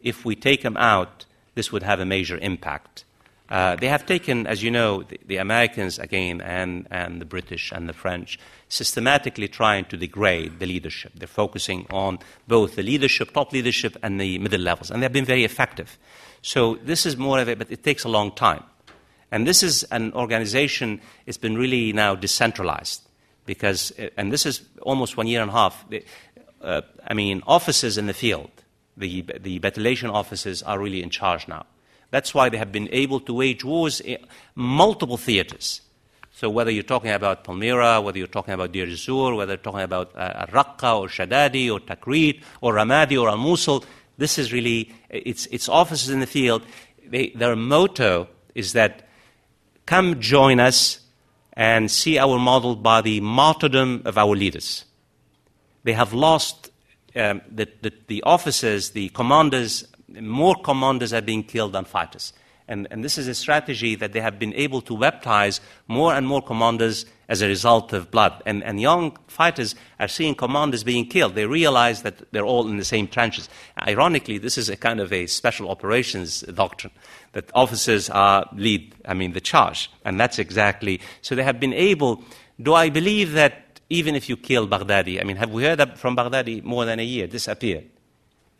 if we take him out, this would have a major impact. Uh, they have taken, as you know, the, the, Americans again and, and the British and the French systematically trying to degrade the leadership. They're focusing on both the leadership, top leadership, and the middle levels, and they've been very effective. So this is more of it, but it takes a long time. And this is an organization, it's been really now decentralized because, and this is almost one year and a half. Uh, I mean, offices in the field, the, the battalion offices are really in charge now. That's why they have been able to wage wars in multiple theaters. So whether you're talking about Palmyra, whether you're talking about Deir ez-Zor, whether you're talking about uh, Raqqa or Shadadi or Tikrit or Ramadi or Al-Mosul, this is really, it's, it's officers in the field. They, their motto is that come join us and see our model by the martyrdom of our leaders. They have lost um, the, the, the, officers, the commanders, more commanders are being killed than fighters. And, and this is a strategy that they have been able to baptize more and more commanders as a result of blood. And, and young fighters are seeing commanders being killed. They realize that they're all in the same trenches. Ironically, this is a kind of a special operations doctrine that officers lead, I mean, the charge. And that's exactly, so they have been able, do I believe that even if you kill Baghdadi, I mean, have we heard from Baghdadi more than a year, disappeared?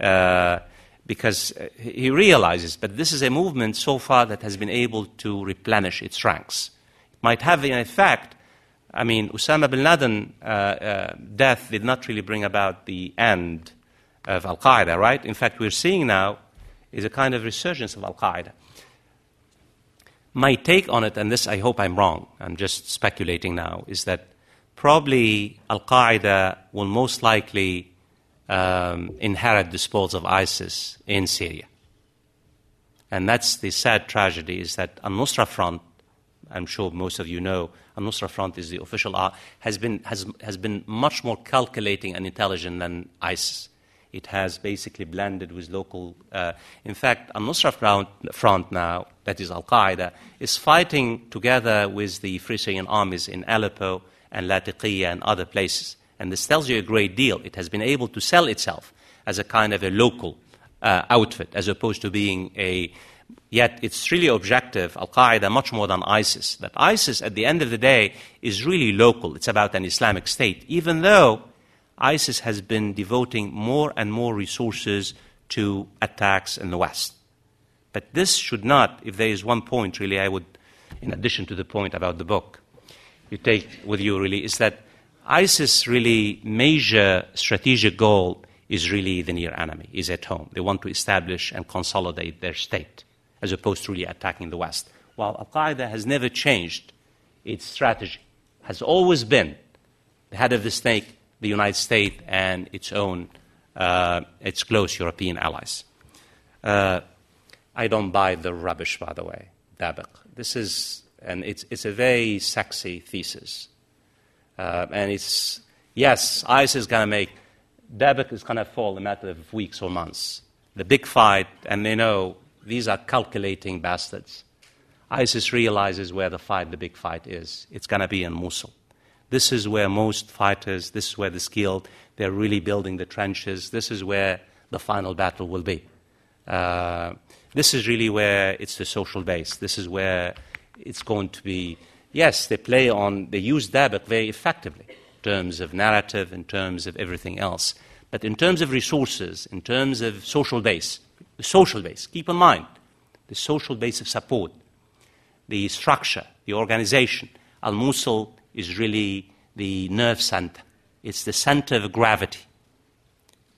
Uh, because uh, he realizes, but this is a movement so far that has been able to replenish its ranks. It might have an effect. I mean, Osama bin Laden uh, uh, death did not really bring about the end of Al Qaeda, right? In fact, we're seeing now is a kind of resurgence of Al Qaeda. My take on it, and this I hope I'm wrong, I'm just speculating now, is that probably Al Qaeda will most likely um, inherit the spoils of ISIS in Syria. And that's the sad tragedy is that Al Nusra Front, I'm sure most of you know, Al Nusra Front is the official, uh, has, been, has, has been much more calculating and intelligent than ISIS. It has basically blended with local. Uh, in fact, Al Nusra front, front now, that is Al Qaeda, is fighting together with the Free Syrian armies in Aleppo and Latakia and other places. And this tells you a great deal. It has been able to sell itself as a kind of a local uh, outfit as opposed to being a. Yet it's really objective, Al Qaeda, much more than ISIS. That ISIS, at the end of the day, is really local. It's about an Islamic state, even though ISIS has been devoting more and more resources to attacks in the West. But this should not, if there is one point really I would, in addition to the point about the book, you take with you really, is that ISIS really major strategic goal is really the near enemy, is at home. They want to establish and consolidate their state as opposed to really attacking the West. While Al Qaeda has never changed its strategy, has always been the head of the snake the United States and its own, uh, its close European allies. Uh, I don't buy the rubbish, by the way, Dabiq. This is, and it's, it's a very sexy thesis. Uh, and it's, yes, ISIS is going to make, Dabiq is going to fall in a matter of weeks or months. The big fight, and they know these are calculating bastards. ISIS realizes where the fight, the big fight is. It's going to be in Mosul. This is where most fighters, this is where the skilled, they're really building the trenches. This is where the final battle will be. Uh, this is really where it's the social base. This is where it's going to be. Yes, they play on, they use Dabiq very effectively in terms of narrative, in terms of everything else. But in terms of resources, in terms of social base, the social base, keep in mind the social base of support, the structure, the organization. Al Mosul is really the nerve center. It's the center of gravity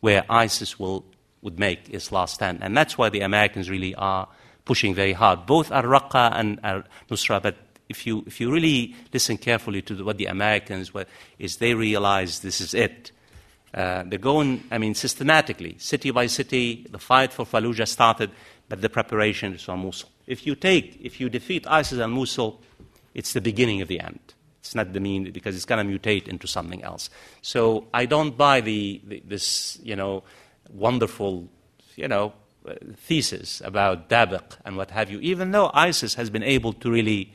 where ISIS will, would make its last stand. And that's why the Americans really are pushing very hard, both al Raqqa and al Nusra. But if you, if you really listen carefully to the, what the Americans, what, is they realize this is it. Uh, they're going, I mean, systematically, city by city. The fight for Fallujah started, but the preparation is for Mosul. If you take, if you defeat ISIS and Mosul, it's the beginning of the end. It's not the mean because it's going to mutate into something else. So I don't buy the, the this you know wonderful you know thesis about Dabiq and what have you. Even though ISIS has been able to really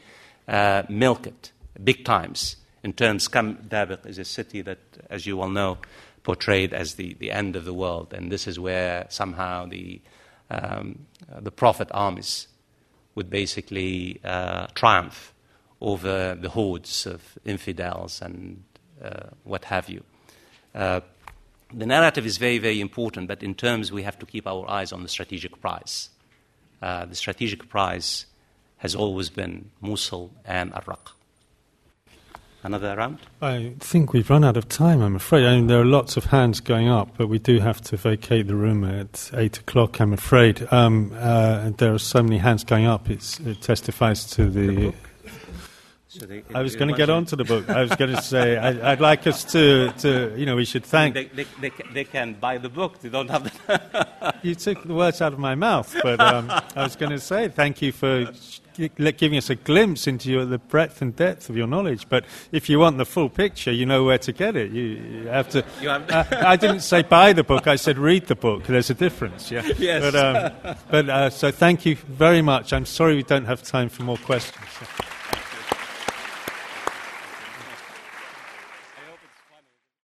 uh, milk it big times in terms. Kam Dabiq is a city that, as you all know, portrayed as the, the end of the world, and this is where somehow the um, the Prophet armies would basically uh, triumph over the hordes of infidels and uh, what have you. Uh, the narrative is very, very important, but in terms we have to keep our eyes on the strategic prize. Uh, the strategic prize has always been Mosul and Iraq. another round? I think we've run out of time, I'm afraid. I mean, there are lots of hands going up, but we do have to vacate the room at 8 o'clock, I'm afraid. Um, uh, there are so many hands going up, it testifies to the. the So they, I was going to get on to the book. I was going to say I, would like us to, to, you know, we should thank. They, they, they, they, can buy the book. They don't have the. you took the words out of my mouth, but um, I was going to say thank you for giving us a glimpse into your, the breadth and depth of your knowledge. But if you want the full picture, you know where to get it. You, you have to. You have uh, I didn't say buy the book. I said read the book. There's a difference. Yeah. Yes. But, um, but uh, so thank you very much. I'm sorry we don't have time for more questions.